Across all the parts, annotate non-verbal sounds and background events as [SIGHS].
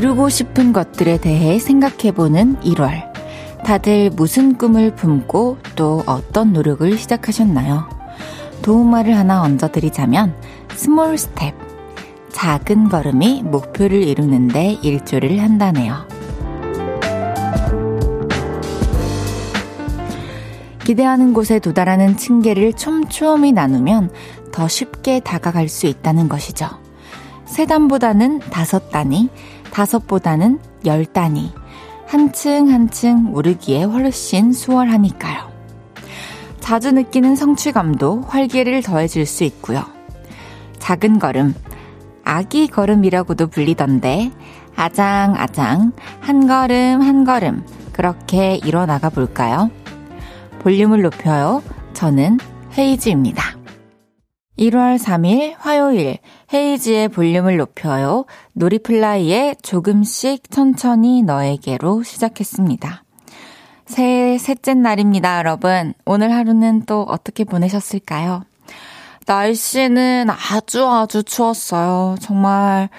이루고 싶은 것들에 대해 생각해보는 1월. 다들 무슨 꿈을 품고 또 어떤 노력을 시작하셨나요? 도움말을 하나 얹어드리자면, small step. 작은 걸음이 목표를 이루는데 일조를 한다네요. 기대하는 곳에 도달하는 층계를 촘촘히 나누면 더 쉽게 다가갈 수 있다는 것이죠. 세 단보다는 다섯 단위, 다섯보다는 열 단위, 한층 한층 오르기에 훨씬 수월하니까요. 자주 느끼는 성취감도 활기를 더해줄 수 있고요. 작은 걸음, 아기 걸음이라고도 불리던데, 아장아장, 한 걸음 한 걸음, 그렇게 일어나가 볼까요? 볼륨을 높여요. 저는 헤이즈입니다. 1월 3일 화요일 헤이지의 볼륨을 높여요. 놀이플라이의 조금씩 천천히 너에게로 시작했습니다. 새해 셋째 날입니다, 여러분. 오늘 하루는 또 어떻게 보내셨을까요? 날씨는 아주 아주 추웠어요. 정말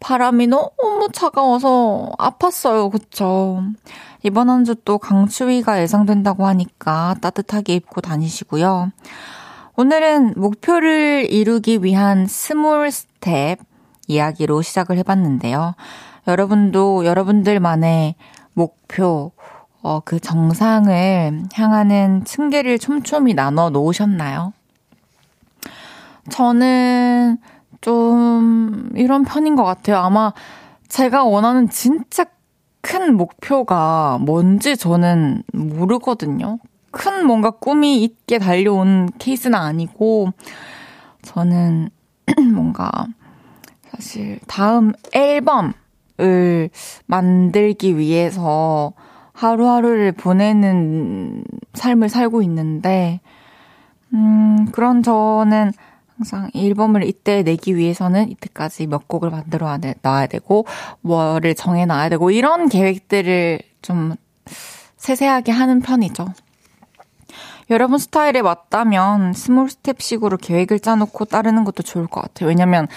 바람이 너무 차가워서 아팠어요. 그쵸? 이번 한 주 또 강추위가 예상된다고 하니까 따뜻하게 입고 다니시고요. 오늘은 목표를 이루기 위한 small step 이야기로 시작을 해봤는데요. 여러분도 여러분들만의 목표, 어, 그 정상을 향하는 층계를 촘촘히 나눠 놓으셨나요? 저는 좀 이런 편인 것 같아요. 아마 제가 원하는 진짜 큰 목표가 뭔지 저는 모르거든요. 큰 뭔가 꿈이 있게 달려온 케이스는 아니고, 저는 [CLEARS THROAT] 뭔가 사실 다음 앨범을 만들기 위해서 하루하루를 보내는 삶을 살고 있는데, 음, 그런 저는 항상 앨범을 이때 내기 위해서는 이때까지 몇 곡을 만들어 놔야 되고, 뭐를 정해 놔야 되고, 이런 계획들을 좀 세세하게 하는 편이죠. 여러분 스타일에 맞다면 small step식으로 계획을 짜놓고 따르는 것도 좋을 것 같아요. 왜냐면,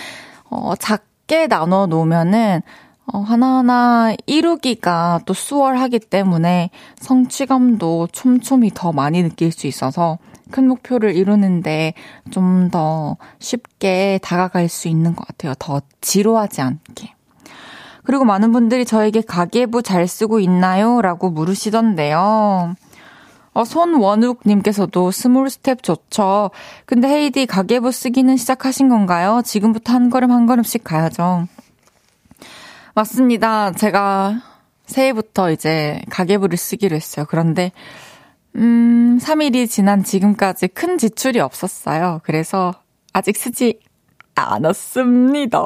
어, 작게 나눠 놓으면은, 어, 하나하나 이루기가 또 수월하기 때문에 성취감도 촘촘히 더 많이 느낄 수 있어서 큰 목표를 이루는데 좀 더 쉽게 다가갈 수 있는 것 같아요. 더 지루하지 않게. 그리고 많은 분들이 저에게 가계부 잘 쓰고 있나요? 라고 물으시던데요. 어, 손원욱님께서도 small step 좋죠. 근데 헤이디 가계부 쓰기는 시작하신 건가요? 지금부터 한 걸음 한 걸음씩 가야죠. 맞습니다. 제가 새해부터 이제 가계부를 쓰기로 했어요. 그런데, 음, 3일이 지난 지금까지 큰 지출이 없었어요. 그래서 아직 쓰지 않았습니다.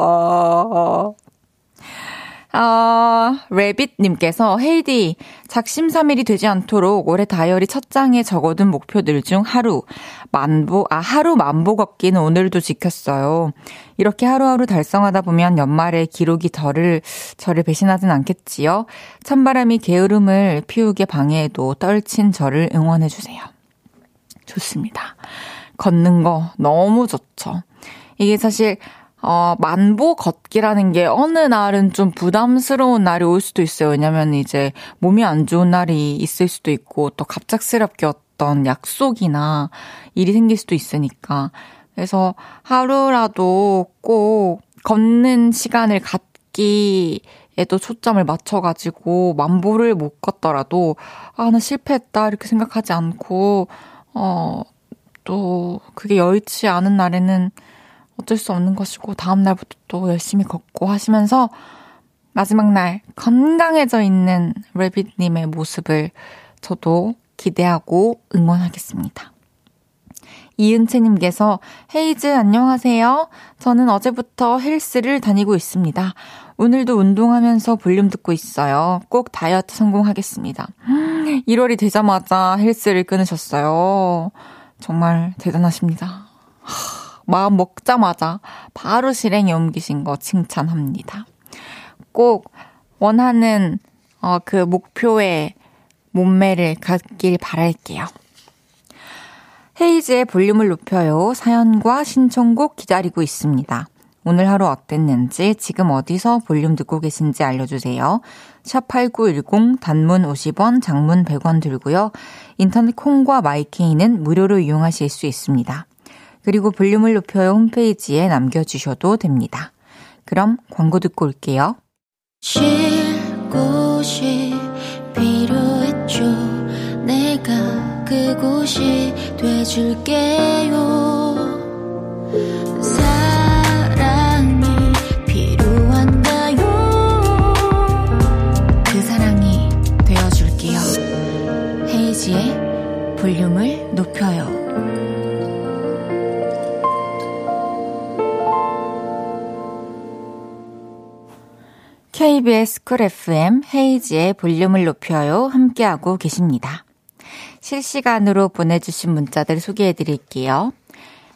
아, 레빗님께서 헤이디 작심삼일이 되지 않도록 올해 다이어리 첫 장에 적어둔 목표들 중 하루 만보 아 하루 만보 걷기는 오늘도 지켰어요. 이렇게 하루하루 달성하다 보면 연말에 기록이 저를 저를 배신하진 않겠지요. 찬바람이 게으름을 피우게 방해해도 떨친 저를 응원해 주세요. 좋습니다. 걷는 거 너무 좋죠. 이게 사실 어, 만보 걷기라는 게 어느 날은 좀 부담스러운 날이 올 수도 있어요. 왜냐면 이제 몸이 안 좋은 날이 있을 수도 있고 또 갑작스럽게 어떤 약속이나 일이 생길 수도 있으니까. 그래서 하루라도 꼭 걷는 시간을 갖기에도 초점을 맞춰가지고 만보를 못 걷더라도 아, 나 실패했다 이렇게 생각하지 않고 어, 또 그게 여의치 않은 날에는 어쩔 수 없는 것이고 다음 날부터 또 열심히 걷고 하시면서 마지막 날 건강해져 있는 레빗님의 모습을 저도 기대하고 응원하겠습니다. 이은채님께서 헤이즈 안녕하세요. 저는 어제부터 헬스를 다니고 있습니다. 오늘도 운동하면서 볼륨 듣고 있어요. 꼭 다이어트 성공하겠습니다. 1월이 되자마자 헬스를 끊으셨어요. 정말 대단하십니다. 마음 먹자마자 바로 실행에 옮기신 거 칭찬합니다. 꼭 원하는 어, 그 목표의 몸매를 갖길 바랄게요. 헤이즈의 볼륨을 높여요. 사연과 신청곡 기다리고 있습니다. 오늘 하루 어땠는지, 지금 어디서 볼륨 듣고 계신지 알려주세요. 샵8910 단문 50원, 장문 100원 들고요. 인터넷 콩과 마이케이는 무료로 이용하실 수 있습니다. 그리고 볼륨을 높여요 홈페이지에 남겨주셔도 됩니다. 그럼 광고 듣고 올게요. 쉴 곳이 필요했죠. 내가 그곳이 돼줄게요. 이은지의 볼륨을 KBS 쿨 FM 헤이지의 볼륨을 높여요. 함께하고 계십니다. 실시간으로 보내주신 문자들 소개해 드릴게요.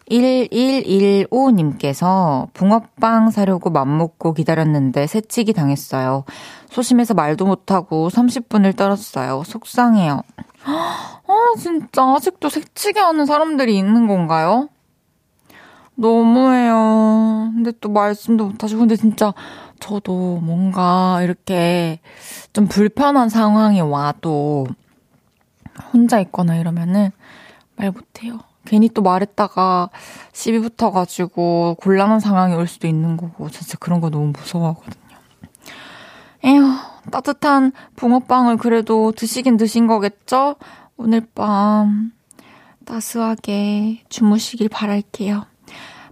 1115님께서 붕어빵 사려고 맘먹고 기다렸는데 새치기 당했어요. 소심해서 말도 못하고 30분을 떨었어요. 속상해요. [GASPS] 아, 진짜 아직도 새치기 하는 사람들이 있는 건가요? 너무해요. 근데 또 말씀도 못하시고. 근데 진짜 저도 뭔가 이렇게 좀 불편한 상황이 와도 혼자 있거나 이러면은 말 못해요. 괜히 또 말했다가 시비 붙어가지고 곤란한 상황이 올 수도 있는 거고 진짜 그런 거 너무 무서워하거든요. 에휴 따뜻한 붕어빵을 그래도 드시긴 드신 거겠죠? 오늘 밤 따스하게 주무시길 바랄게요.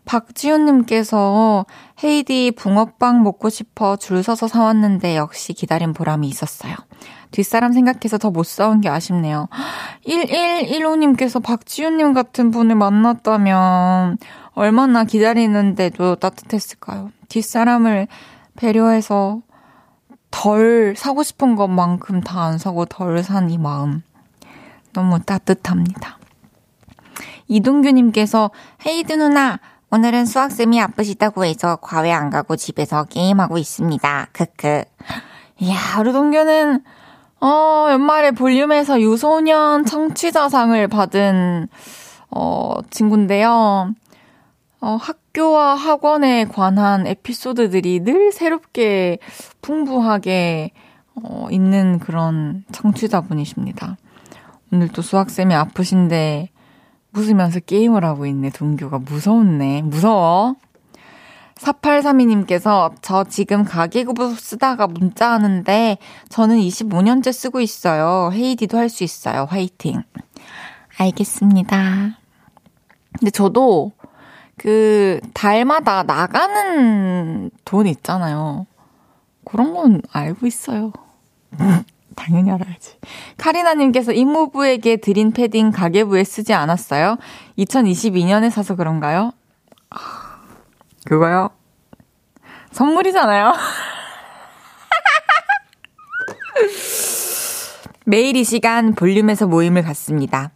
박지훈님께서 헤이디 붕어빵 먹고 싶어 줄 서서 사왔는데 역시 기다린 보람이 있었어요. 뒷사람 생각해서 더 못 사온 게 아쉽네요. 1115님께서 박지훈님 같은 분을 만났다면 얼마나 기다리는데도 따뜻했을까요? 뒷사람을 배려해서 덜 사고 싶은 것만큼 다 안 사고 덜 산 이 마음. 너무 따뜻합니다. 이동규님께서 헤이드 누나 오늘은 수학쌤이 아프시다고 해서 과외 안 가고 집에서 게임하고 있습니다. 크크. 이야, 우리 동규는 어, 연말에 볼륨에서 유소년 청취자상을 받은 어, 친구인데요. 어, 학교와 학원에 관한 에피소드들이 늘 새롭게 풍부하게 어, 있는 그런 청취자분이십니다. 오늘 또 수학쌤이 아프신데 웃으면서 게임을 하고 있네, 동규가. 무서웠네. 무서워. 4832님께서 저 지금 가계부부 쓰다가 문자 하는데 저는 25년째 쓰고 있어요. 헤이디도 할 수 있어요. 화이팅. 알겠습니다. 근데 저도 그 달마다 나가는 돈 있잖아요. 그런 건 알고 있어요. [LAUGHS] 당연히 알아야지. 카리나님께서 이모부에게 드린 패딩 가계부에 쓰지 않았어요? 2022년에 사서 그런가요? 그거요? 선물이잖아요? [LAUGHS] 매일 이 시간 볼륨에서 모임을 갖습니다.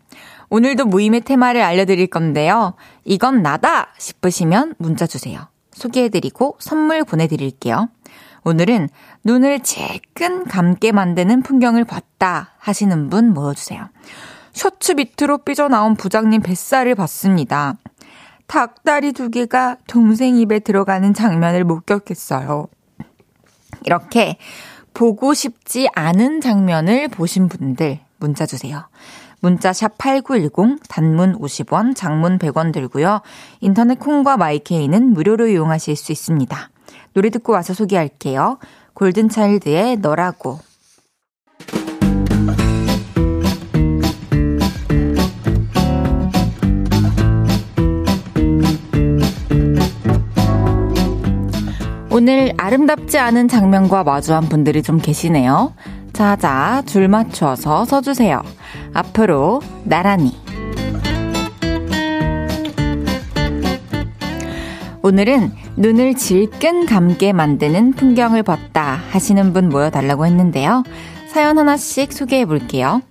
오늘도 모임의 테마를 알려드릴 건데요. 이건 나다 싶으시면 문자 주세요. 소개해드리고 선물 보내드릴게요. 오늘은 눈을 질끈 감게 만드는 풍경을 봤다 하시는 분 모여주세요. 셔츠 밑으로 삐져나온 부장님 뱃살을 봤습니다. 닭다리 두 개가 동생 입에 들어가는 장면을 목격했어요. 이렇게 보고 싶지 않은 장면을 보신 분들 문자 주세요. 문자 샵 8910 단문 50원, 장문 100원 들고요. 인터넷 콩과 마이케이는 무료로 이용하실 수 있습니다. 노래 듣고 와서 소개할게요. 골든차일드의 너라고. 오늘 아름답지 않은 장면과 마주한 분들이 좀 계시네요. 자자, 줄 맞춰서 서주세요. 앞으로 나란히. 오늘은 눈을 질끈 감게 만드는 풍경을 봤다 하시는 분 모여달라고 했는데요. 사연 하나씩 소개해 볼게요.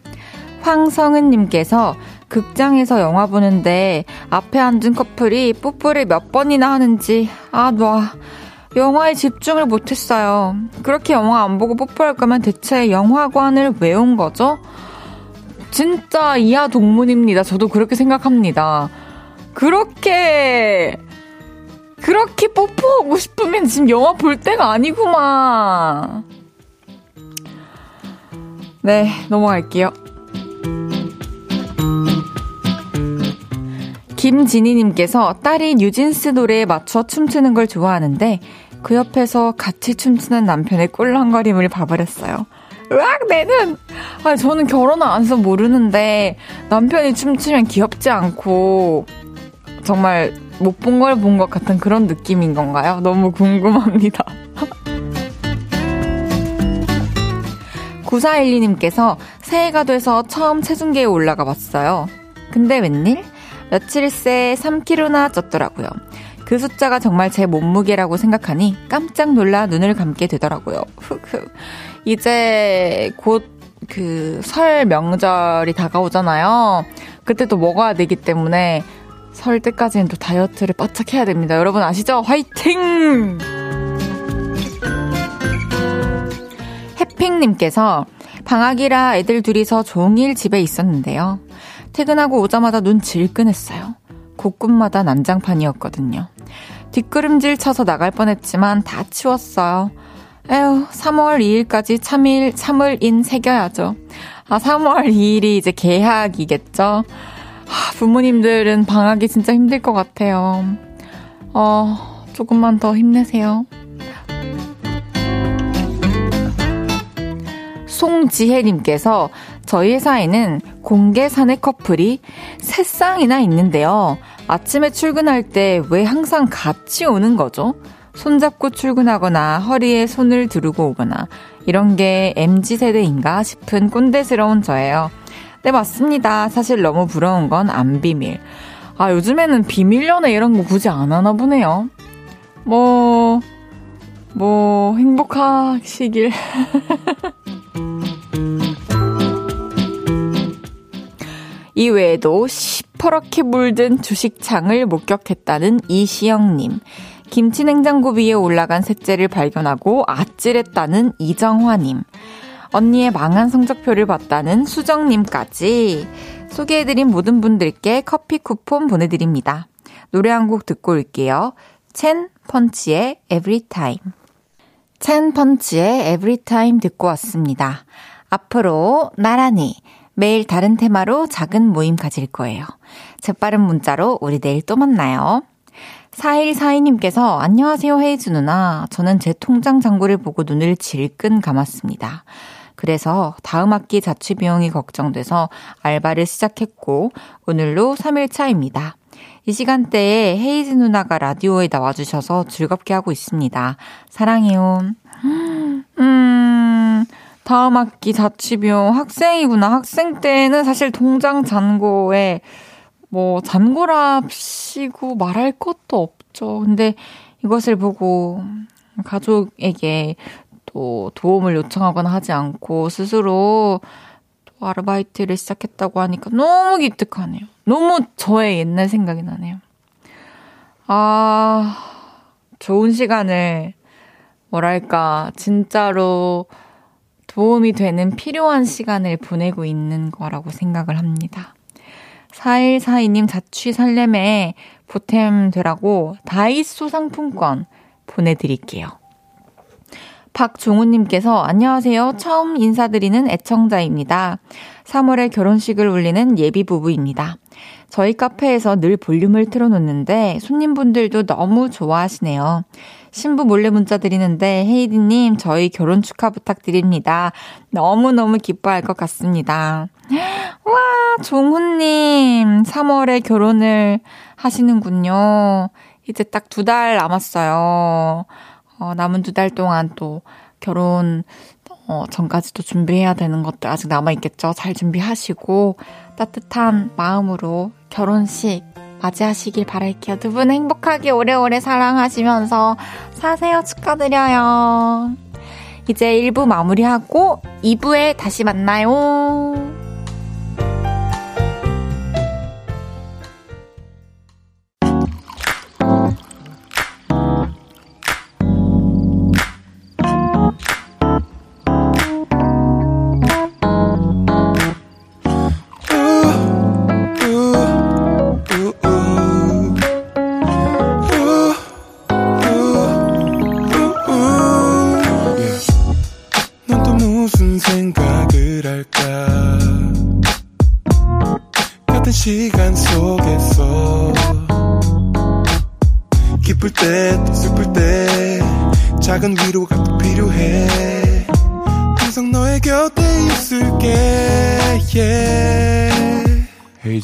황성은님께서 극장에서 영화 보는데 앞에 앉은 커플이 뽀뽀를 몇 번이나 하는지, 아, 놔. 영화에 집중을 못했어요. 그렇게 영화 안 보고 뽀뽀할 거면 대체 영화관을 왜 온 거죠? 진짜 이하 동문입니다. 저도 그렇게 생각합니다. 그렇게 그렇게 뽀뽀하고 싶으면 지금 영화 볼 때가 아니구만. 네, 넘어갈게요. 김진희님께서 딸이 뉴진스 노래에 맞춰 춤추는 걸 좋아하는데 그 옆에서 같이 춤추는 남편의 꿀렁거림을 봐버렸어요. 으악, 내는! 아, 저는 결혼 안 해서 모르는데 남편이 춤추면 귀엽지 않고 정말 못 본 걸 본 것 같은 그런 느낌인 건가요? 너무 궁금합니다. [LAUGHS] 9412님께서 새해가 돼서 처음 체중계에 올라가 봤어요. 근데 웬일? 며칠 새 3kg나 쪘더라고요. 그 숫자가 정말 제 몸무게라고 생각하니 깜짝 놀라 눈을 감게 되더라고요. 이제 곧 그 설 명절이 다가오잖아요. 그때 또 먹어야 되기 때문에 설 때까지는 또 다이어트를 바짝 해야 됩니다. 여러분 아시죠? 화이팅! 해핑님께서 방학이라 애들 둘이서 종일 집에 있었는데요. 퇴근하고 오자마자 눈 질끈했어요. 곳곳마다 난장판이었거든요. 뒷걸음질 쳐서 나갈 뻔했지만 다 치웠어요. 에휴, 3월 2일까지 참일, 참을인 새겨야죠. 아, 3월 2일이 이제 개학이겠죠? 아, 부모님들은 방학이 진짜 힘들 것 같아요. 어, 조금만 더 힘내세요. 송지혜님께서 저희 회사에는 공개 사내 커플이 세 쌍이나 있는데요. 아침에 출근할 때 왜 항상 같이 오는 거죠? 손잡고 출근하거나 허리에 손을 두르고 오거나 이런 게 MZ 세대인가 싶은 꼰대스러운 저예요. 네, 맞습니다. 사실 너무 부러운 건 안 비밀. 아, 요즘에는 비밀 연애 이런 거 굳이 안 하나 보네요. 뭐, 뭐, 행복하시길. [LAUGHS] 이외에도 시퍼렇게 물든 주식창을 목격했다는 이시영님. 김치 냉장고 위에 올라간 셋째를 발견하고 아찔했다는 이정화님. 언니의 망한 성적표를 봤다는 수정님까지 소개해드린 모든 분들께 커피 쿠폰 보내드립니다. 노래 한 곡 듣고 올게요. 첸 펀치의 Everytime. 첸 펀치의 Everytime 듣고 왔습니다. 앞으로 나란히 매일 다른 테마로 작은 모임 가질 거예요. 재빠른 문자로 우리 내일 또 만나요. 4142님께서 안녕하세요 헤이즈 누나. 저는 제 통장 잔고를 보고 눈을 질끈 감았습니다. 그래서 다음 학기 자취 비용이 걱정돼서 알바를 시작했고 오늘로 3일 차입니다. 이 시간대에 헤이즈 누나가 라디오에 나와주셔서 즐겁게 하고 있습니다. 사랑해요. 음, 다음 학기 자취비용 학생이구나. 학생 때는 사실 통장 잔고에 뭐 잔고랍시고 말할 것도 없죠. 근데 이것을 보고 가족에게 또 도움을 요청하거나 하지 않고 스스로 또 아르바이트를 시작했다고 하니까 너무 기특하네요. 너무 저의 옛날 생각이 나네요. 아, 좋은 시간을 뭐랄까 진짜로 도움이 되는 필요한 시간을 보내고 있는 거라고 생각을 합니다. 4142님 자취 살렘에 보탬 되라고 다이소 상품권 보내드릴게요. 박종우님께서 안녕하세요. 처음 인사드리는 애청자입니다. 3월에 결혼식을 올리는 예비 부부입니다. 저희 카페에서 늘 볼륨을 틀어놓는데 손님분들도 너무 좋아하시네요. 신부 몰래 문자 드리는데 헤이디님 저희 결혼 축하 부탁드립니다. 너무너무 기뻐할 것 같습니다. 와, 종훈님 3월에 결혼을 하시는군요. 이제 딱 두 달 남았어요. 어, 남은 두 달 동안 또 결혼 어, 전까지도 준비해야 되는 것들 아직 남아있겠죠. 잘 준비하시고 따뜻한 마음으로 결혼식 맞이하시길 바랄게요. 두 분 행복하게 오래오래 사랑하시면서 사세요. 축하드려요. 이제 1부 마무리하고 2부에 다시 만나요.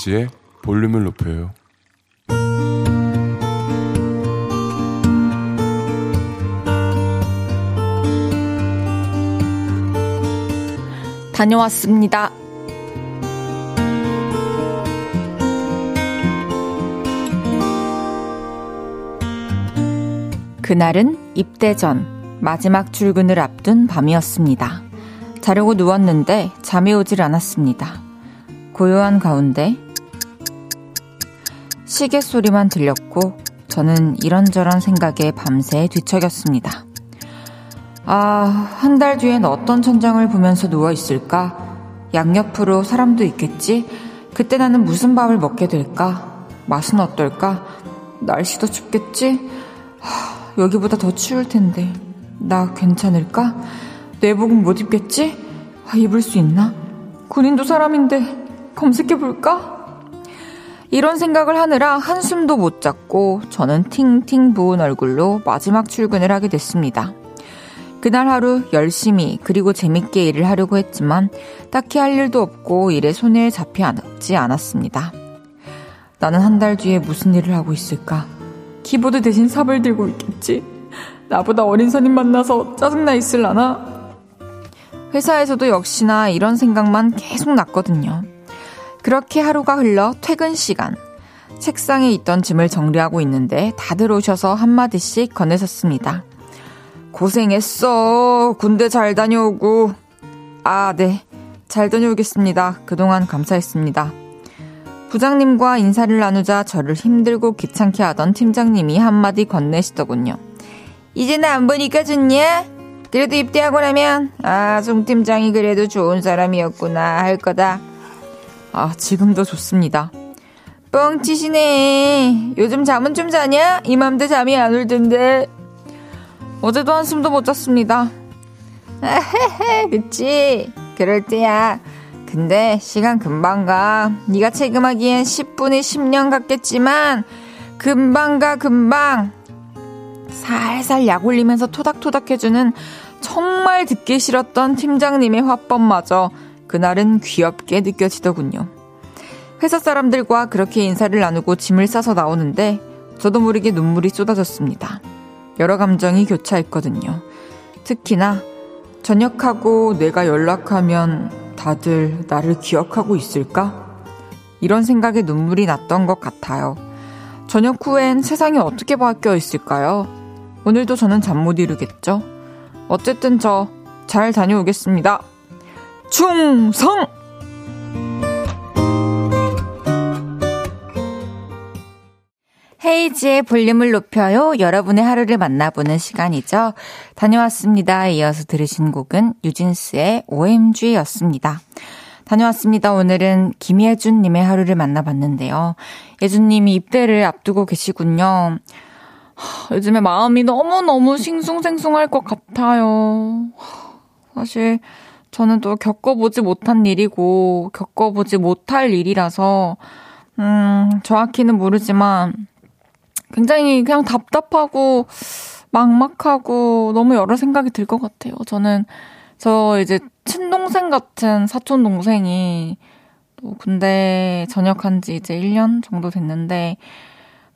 헤이지의 볼륨을 높여요 다녀왔습니다. 그날은 입대 전 마지막 출근을 앞둔 밤이었습니다. 자려고 누웠는데 잠이 오질 않았습니다. 고요한 가운데 시계 소리만 들렸고 저는 이런저런 생각에 밤새 뒤척였습니다. 아, 한 달 뒤엔 어떤 천장을 보면서 누워 있을까? 양옆으로 사람도 있겠지? 그때 나는 무슨 밥을 먹게 될까? 맛은 어떨까? 날씨도 춥겠지? 하, 여기보다 더 추울 텐데. 나 괜찮을까? 내복은 못 입겠지? 아, 입을 수 있나? 군인도 사람인데 검색해볼까? 이런 생각을 하느라 한숨도 못 잤고 저는 팅팅 부은 얼굴로 마지막 출근을 하게 됐습니다. 그날 하루 열심히 그리고 재밌게 일을 하려고 했지만 딱히 할 일도 없고 일에 손에 잡히지 않았습니다. 나는 한 달 뒤에 무슨 일을 하고 있을까? 키보드 대신 삽을 들고 있겠지? 나보다 어린 선임 만나서 짜증나 있을라나? 회사에서도 역시나 이런 생각만 계속 났거든요. 그렇게 하루가 흘러 퇴근 시간. 책상에 있던 짐을 정리하고 있는데 다들 오셔서 한마디씩 건네섰습니다. 고생했어. 군대 잘 다녀오고. 아, 네. 잘 다녀오겠습니다. 그동안 감사했습니다. 부장님과 인사를 나누자 저를 힘들고 귀찮게 하던 팀장님이 한마디 건네시더군요. 이제는 안 보니까 좋냐? 그래도 입대하고 나면, 아, 송 팀장이 그래도 좋은 사람이었구나 할 거다. 아, 지금도 좋습니다. 뻥치시네. 요즘 잠은 좀 자냐? 이맘때 잠이 안 올 텐데. 어제도 한숨도 못 잤습니다. 헤헤, 그치? 그럴 때야. 근데 시간 금방 가. 네가 체금하기엔 10분이 10년 같겠지만 금방 가 금방. 살살 약 올리면서 토닥토닥 해주는 정말 듣기 싫었던 팀장님의 화법마저 그날은 귀엽게 느껴지더군요. 회사 사람들과 그렇게 인사를 나누고 짐을 싸서 나오는데 저도 모르게 눈물이 쏟아졌습니다. 여러 감정이 교차했거든요. 특히나 전역하고 내가 연락하면 다들 나를 기억하고 있을까? 이런 생각에 눈물이 났던 것 같아요. 저녁 후엔 세상이 어떻게 바뀌어 있을까요? 오늘도 저는 잠 못 이루겠죠? 어쨌든 저 잘 다녀오겠습니다. 충성! 헤이지의 볼륨을 높여요. 여러분의 하루를 만나보는 시간이죠. 다녀왔습니다. 이어서 들으신 곡은 유진스의 OMG였습니다. 다녀왔습니다. 오늘은 김예준님의 하루를 만나봤는데요. 예준님이 입대를 앞두고 계시군요. 요즘에 마음이 너무너무 싱숭생숭할 것 같아요. 사실 저는 또 겪어보지 못한 일이고, 겪어보지 못할 일이라서, 음, 정확히는 모르지만, 굉장히 그냥 답답하고 막막하고 너무 여러 생각이 들 것 같아요. 저는 저 이제 친동생 같은 사촌 동생이 또 군대 전역한 지 이제 1년 정도 됐는데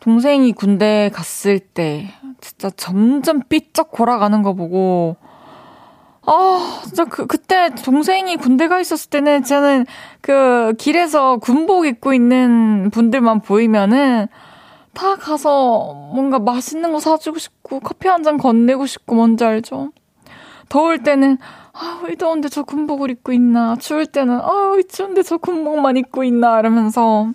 동생이 군대 갔을 때 진짜 점점 삐쩍 골아가는 거 보고 아, 진짜 그, 그때 동생이 군대 가 있었을 때는 저는 그 길에서 군복 입고 있는 분들만 보이면은 다 가서 뭔가 맛있는 거 사주고 싶고 커피 한 잔 건네고 싶고 뭔지 알죠? 더울 때는 아, 왜 더운데 저 군복을 입고 있나? 추울 때는 아, 왜 추운데 저 군복만 입고 있나? 이러면서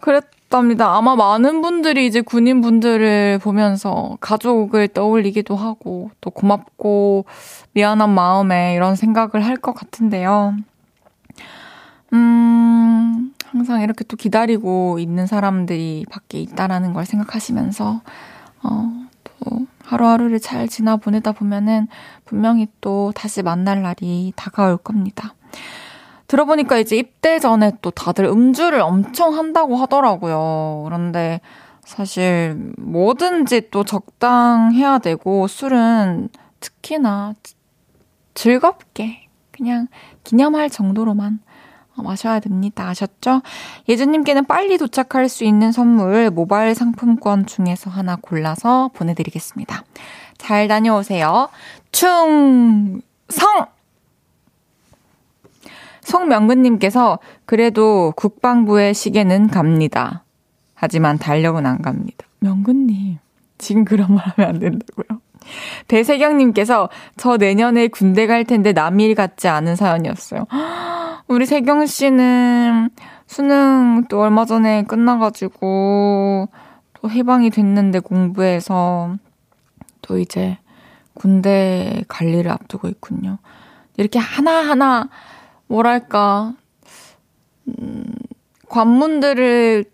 그랬 답니다. 아마 많은 분들이 이제 군인 분들을 보면서 가족을 떠올리기도 하고 또 고맙고 미안한 마음에 이런 생각을 할 것 같은데요. 음, 항상 이렇게 또 기다리고 있는 사람들이 밖에 있다라는 걸 생각하시면서, 어, 또 하루하루를 잘 지나 보내다 보면은 분명히 또 다시 만날 날이 다가올 겁니다. 들어보니까 이제 입대 전에 또 다들 음주를 엄청 한다고 하더라고요. 그런데 사실 뭐든지 또 적당해야 되고 술은 특히나 즐겁게 그냥 기념할 정도로만 마셔야 됩니다. 아셨죠? 예주님께는 빨리 도착할 수 있는 선물 모바일 상품권 중에서 하나 골라서 보내드리겠습니다. 잘 다녀오세요. 충성! 송명근님께서 그래도 국방부의 시계는 갑니다. 하지만 달력은 안 갑니다. 명근님, 지금 그런 말 하면 안 된다고요. 배세경님께서 저 내년에 군대 갈 텐데 남일 같지 않은 사연이었어요. [GASPS] 우리 세경 씨는 수능 또 얼마 전에 끝나가지고 또 해방이 됐는데 공부해서 또 이제 군대 관리를 앞두고 있군요. 이렇게 하나하나 뭐랄까 음, 관문들을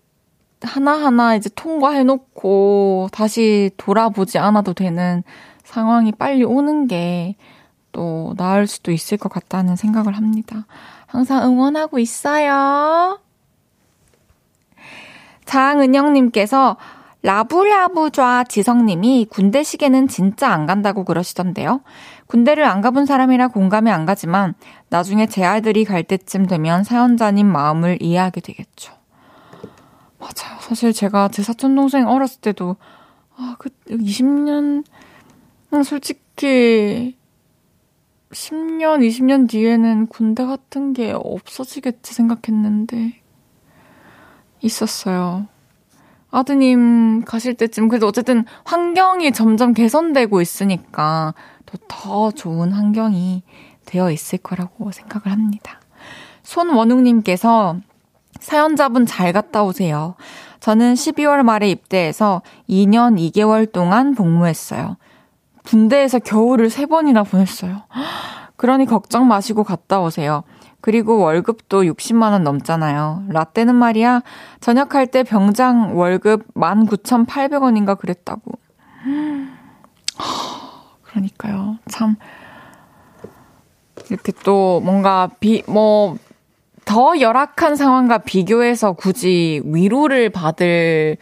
하나하나 이제 통과해놓고 다시 돌아보지 않아도 되는 상황이 빨리 오는 게 또 나을 수도 있을 것 같다는 생각을 합니다. 항상 응원하고 있어요. 장은영님께서 라부라부좌 지성님이 군대 시계는 진짜 안 간다고 그러시던데요. 군대를 안 가본 사람이라 공감이 안 가지만 나중에 제 아들이 갈 때쯤 되면 사연자님 마음을 이해하게 되겠죠. 맞아요. 사실 제가 제 사촌 동생 어렸을 때도 아, 그 20년 솔직히 10년, 20년 뒤에는 군대 같은 게 없어지겠지 생각했는데 있었어요. 아드님 가실 때쯤 그래도 어쨌든 환경이 점점 개선되고 있으니까 또 더 좋은 환경이 되어 있을 거라고 생각을 합니다. 손원웅님께서 사연자분 잘 갔다 오세요. 저는 12월 말에 입대해서 2년 2개월 동안 복무했어요. 군대에서 겨울을 3번이나 보냈어요. 그러니 걱정 마시고 갔다 오세요. 그리고 월급도 60만원 넘잖아요. 라떼는 말이야, 전역할 때 병장 월급 19,800원인가 그랬다고. 그러니까요. 참, 이렇게 또 뭔가 비, 뭐, 더 열악한 상황과 비교해서 굳이 위로를 받을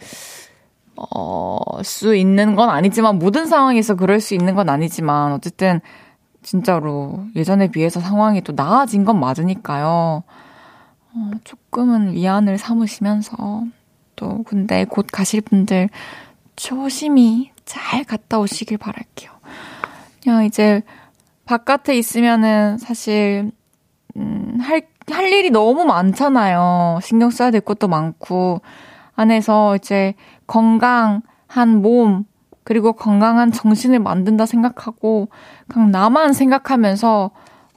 어, 수 있는 건 아니지만 모든 상황에서 그럴 수 있는 건 아니지만 어쨌든 진짜로 예전에 비해서 상황이 또 나아진 건 맞으니까요. 어, 조금은 위안을 삼으시면서 또 근데 곧 가실 분들 조심히 잘 갔다 오시길 바랄게요. 그냥 이제 바깥에 있으면은 사실 음, 할 할 일이 너무 많잖아요. 신경 써야 될 것도 많고, 안에서 이제 건강한 몸, 그리고 건강한 정신을 만든다 생각하고, 그냥 나만 생각하면서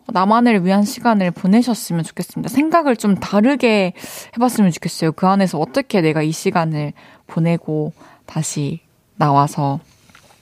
나만을 위한 시간을 보내셨으면 좋겠습니다. 생각을 좀 다르게 해봤으면 좋겠어요. 그 안에서 어떻게 내가 이 시간을 보내고 다시 나와서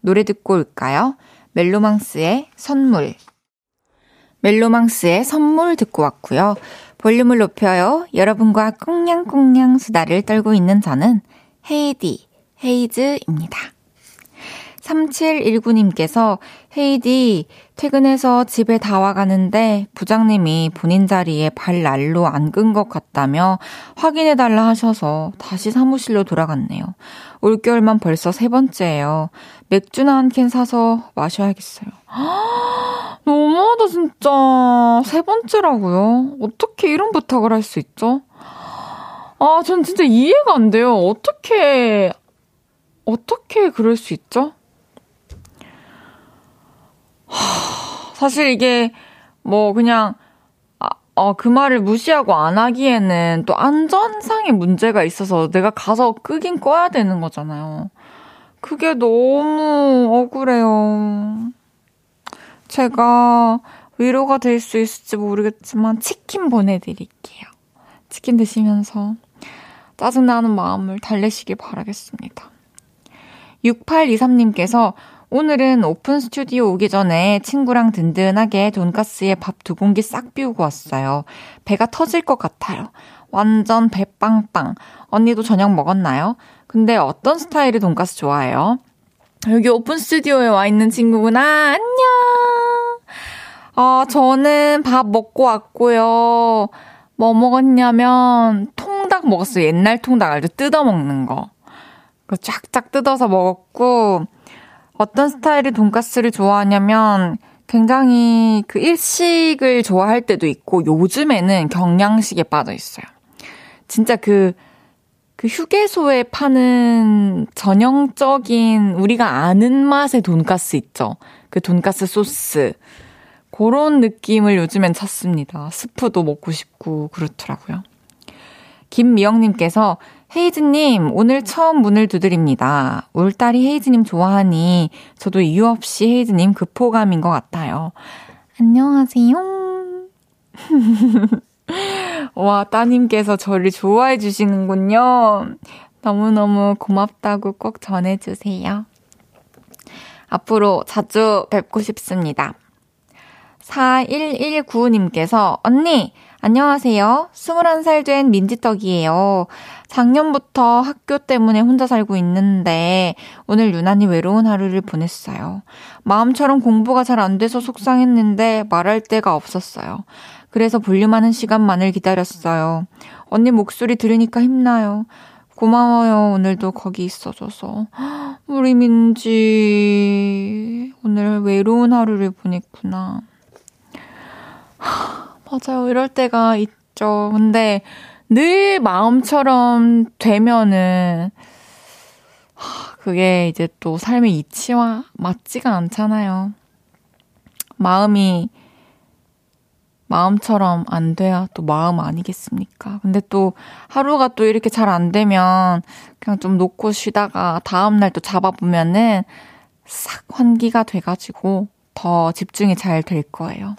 노래 듣고 올까요? 멜로망스의 선물. 멜로망스의 선물 듣고 왔고요. 볼륨을 높여요. 여러분과 꽁냥꽁냥 수다를 떨고 있는 저는 헤이디, 헤이즈입니다. 3719님께서 헤이디 퇴근해서 집에 다 와가는데 부장님이 본인 자리에 발 날로 앉은 것 같다며 확인해달라 하셔서 다시 사무실로 돌아갔네요. 올겨울만 벌써 세 번째예요. 맥주나 한 캔 사서 마셔야겠어요. [GASPS] 너무하다 진짜 세 번째라고요? 어떻게 이런 부탁을 할 수 있죠? [GASPS] 아, 전 진짜 이해가 안 돼요. 어떻게 어떻게 그럴 수 있죠? [SIGHS] 사실 이게 뭐 그냥 아, 어, 그 말을 무시하고 안 하기에는 또 안전상의 문제가 있어서 내가 가서 끄긴 꺼야 되는 거잖아요. 그게 너무 억울해요. 제가 위로가 될 수 있을지 모르겠지만 치킨 보내드릴게요. 치킨 드시면서 짜증나는 마음을 달래시길 바라겠습니다. 6823님께서 오늘은 오픈 스튜디오 오기 전에 친구랑 든든하게 돈가스에 밥 두 공기 싹 비우고 왔어요. 배가 터질 것 같아요. 완전 배 빵빵. 언니도 저녁 먹었나요? 근데 어떤 스타일의 돈가스 좋아해요? 여기 오픈 스튜디오에 와 있는 친구구나. 안녕! 어, 저는 밥 먹고 왔고요. 뭐 먹었냐면, 통닭 먹었어요. 옛날 통닭 알죠? 뜯어먹는 거. 그 쫙쫙 뜯어서 먹었고, 어떤 스타일의 돈가스를 좋아하냐면, 굉장히 그 일식을 좋아할 때도 있고, 요즘에는 경양식에 빠져 있어요. 진짜 그, 그 휴게소에 파는 전형적인 우리가 아는 맛의 돈가스 있죠. 그 돈가스 소스. 그런 느낌을 요즘엔 찾습니다. 스프도 먹고 싶고 그렇더라고요. 김미영님께서 헤이즈님, 오늘 처음 문을 두드립니다. 울딸이 헤이즈님 좋아하니 저도 이유 없이 헤이즈님 급호감인 것 같아요. 안녕하세요. [LAUGHS] 와, 따님께서 저를 좋아해 주시는군요. 너무너무 고맙다고 꼭 전해주세요. 앞으로 자주 뵙고 싶습니다. 4119님께서, 언니, 안녕하세요. 21살 된 민지떡이에요. 작년부터 학교 때문에 혼자 살고 있는데, 오늘 유난히 외로운 하루를 보냈어요. 마음처럼 공부가 잘 안 돼서 속상했는데, 말할 데가 없었어요. 그래서 볼륨하는 시간만을 기다렸어요. 언니 목소리 들으니까 힘나요. 고마워요. 오늘도 거기 있어줘서. 우리 민지, 오늘 외로운 하루를 보냈구나. 맞아요. 이럴 때가 있죠. 근데 늘 마음처럼 되면은, 그게 이제 또 삶의 이치와 맞지가 않잖아요. 마음이 마음처럼 안 돼야 또 마음 아니겠습니까? 근데 또 하루가 또 이렇게 잘 안 되면 그냥 좀 놓고 쉬다가 다음날 또 잡아보면은 싹 환기가 돼가지고 더 집중이 잘 될 거예요.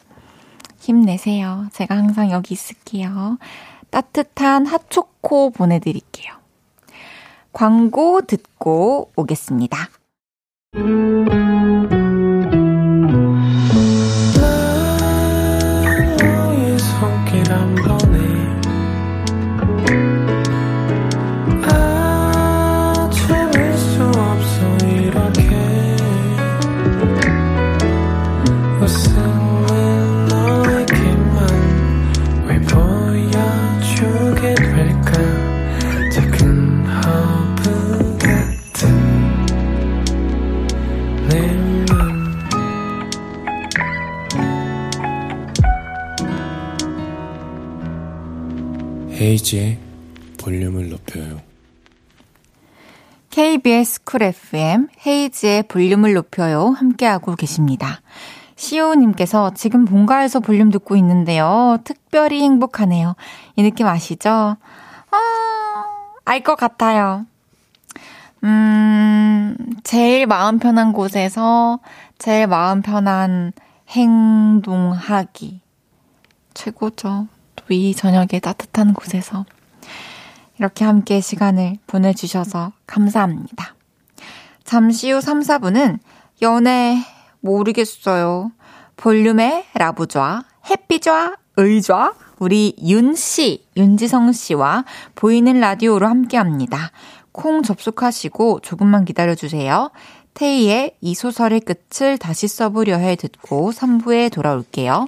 힘내세요. 제가 항상 여기 있을게요. 따뜻한 핫초코 보내드릴게요. 광고 듣고 오겠습니다. 헤이즈의 볼륨을 높여요. KBS 쿨 FM 헤이즈의 볼륨을 높여요. 함께하고 계십니다. 시오님께서 지금 본가에서 볼륨 듣고 있는데요. 특별히 행복하네요. 이 느낌 아시죠? 아, 알 것 같아요. 음, 제일 마음 편한 곳에서 제일 마음 편한 행동하기. 최고죠. 이 저녁에 따뜻한 곳에서 이렇게 함께 시간을 보내주셔서 감사합니다. 잠시 후 3, 4분은 연애 모르겠어요. 볼륨의 라부좌, 햇빛좌, 의좌, 우리 윤 씨, 윤지성 씨와 보이는 라디오로 함께 합니다. 콩 접속하시고 조금만 기다려주세요. 테이의 이 소설의 끝을 다시 써보려 해 듣고 3부에 돌아올게요.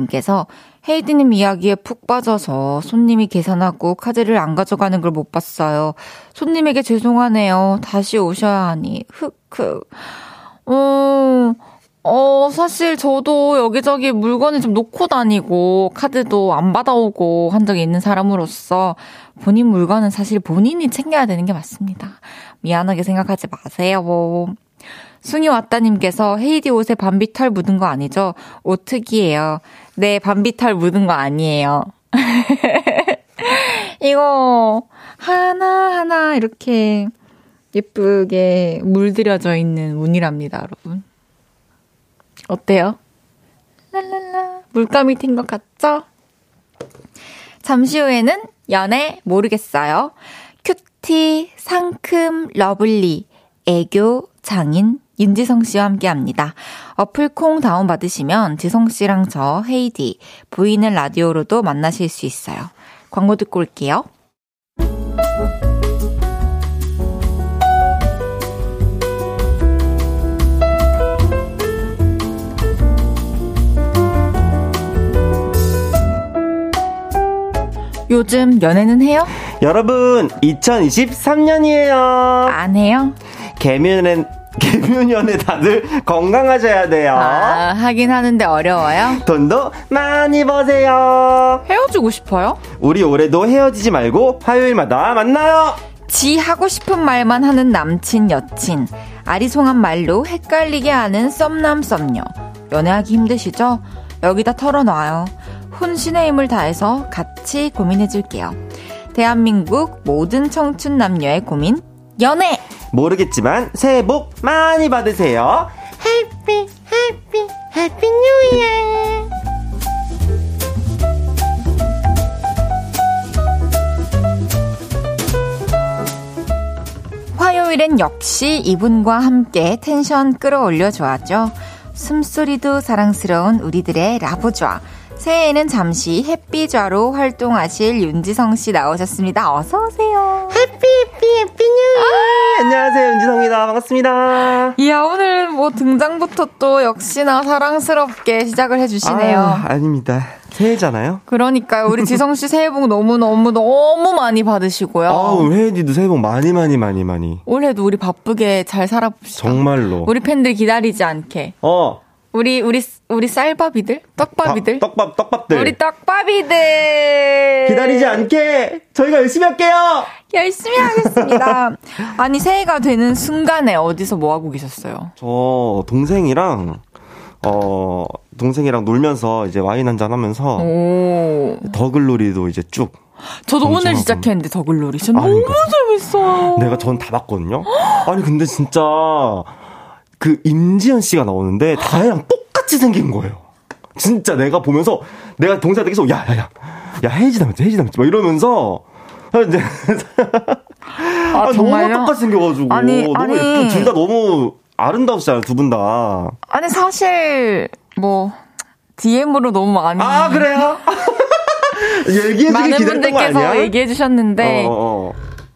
님께서 헤이디님 이야기에 푹 빠져서 손님이 계산하고 카드를 안 가져가는 걸 못 봤어요. 손님에게 죄송하네요. 다시 오셔야 하니. 흑흑. 어, 어, 사실 저도 여기저기 물건을 좀 놓고 다니고 카드도 안 받아오고 한 적이 있는 사람으로서 본인 물건은 사실 본인이 챙겨야 되는 게 맞습니다. 미안하게 생각하지 마세요. 숭이 왔다님께서 헤이디 옷에 밤비털 묻은 거 아니죠? 옷 특이해요. 네, 밤비털 묻은 거 아니에요. [LAUGHS] 이거 하나하나 이렇게 예쁘게 물들여져 있는 운이랍니다, 여러분. 어때요? 랄랄라. 물감이 튄 것 같죠? 잠시 후에는 연애 모르겠어요. cutie, 상큼, lovely, 애교, 장인, 윤지성 씨와 함께 합니다. 어플 콩 다운받으시면 지성 씨랑 저, 헤이디, 보이는 라디오로도 만나실 수 있어요. 광고 듣고 올게요. 요즘 연애는 해요? 여러분, 2023년이에요. 안 해요? 개면엔, 개면연애 다들 건강하셔야 돼요. 아, 하긴 하는데 어려워요? 돈도 많이 버세요. 헤어지고 싶어요? 우리 올해도 헤어지지 말고 화요일마다 만나요. 지 하고 싶은 말만 하는 남친, 여친. 아리송한 말로 헷갈리게 하는 썸남, 썸녀. 연애하기 힘드시죠? 여기다 털어놔요. 혼신의 힘을 다해서 같이 고민해줄게요. 대한민국 모든 청춘 남녀의 고민, 연애! 모르겠지만 새해 복 많이 받으세요. Happy, happy, happy new year! 화요일엔 역시 이분과 함께 텐션 끌어올려줘야죠. 숨소리도 사랑스러운 우리들의 라부좌. 새해에는 잠시 햇비좌로 활동하실 윤지성 씨 나오셨습니다. 어서 오세요. happy, happy, happy new year! 안녕하세요, 윤지성입니다. 반갑습니다. 이야 오늘 뭐 등장부터 또 역시나 사랑스럽게 시작을 해주시네요. 아, 아닙니다. 새해잖아요. 그러니까요. 우리 지성 씨 새해 복 너무 너무 너무 많이 받으시고요. 아우, 헤디도 새해 복 많이 많이 많이 많이. 올해도 우리 바쁘게 잘 살아봅시다. 정말로. 우리 팬들 기다리지 않게. 어. 우리 우리 우리 쌀밥이들, 떡밥이들. 밥, 떡밥, 떡밥들. 우리 떡밥이들. 기다리지 않게 저희가 열심히 할게요. 열심히 하겠습니다. [LAUGHS] 아니 새해가 되는 순간에 어디서 뭐 하고 계셨어요? 저 동생이랑 어 동생이랑 놀면서 이제 와인 한잔 하면서 오. 더글놀이도 이제 쭉 저도 오늘. 시작했는데 더글놀이. 저 아, 너무 그러니까. 재밌어요. 내가 전 다 봤거든요. [GASPS] 아니 근데 진짜 그 임지연 씨가 나오는데 [GASPS] 다혜랑 똑같이 생긴 거예요. 진짜 내가 보면서 내가 동생한테 계속 야야야 야 헤이지 닮았지 헤이지 닮았지 막 이러면서 이제 [LAUGHS] 아, 아, 너무 정말요? 똑같이 생겨가지고 아니, 너무 아니. 예쁘 둘다 너무 아름다우시잖아요 두 분 다. 아니 사실 뭐 DM으로 너무 많이 아 그래요? [LAUGHS] 얘기해주길 많은 기다렸던 거 분들께서 아니야? 얘기해 주셨는데 어, 어, 어.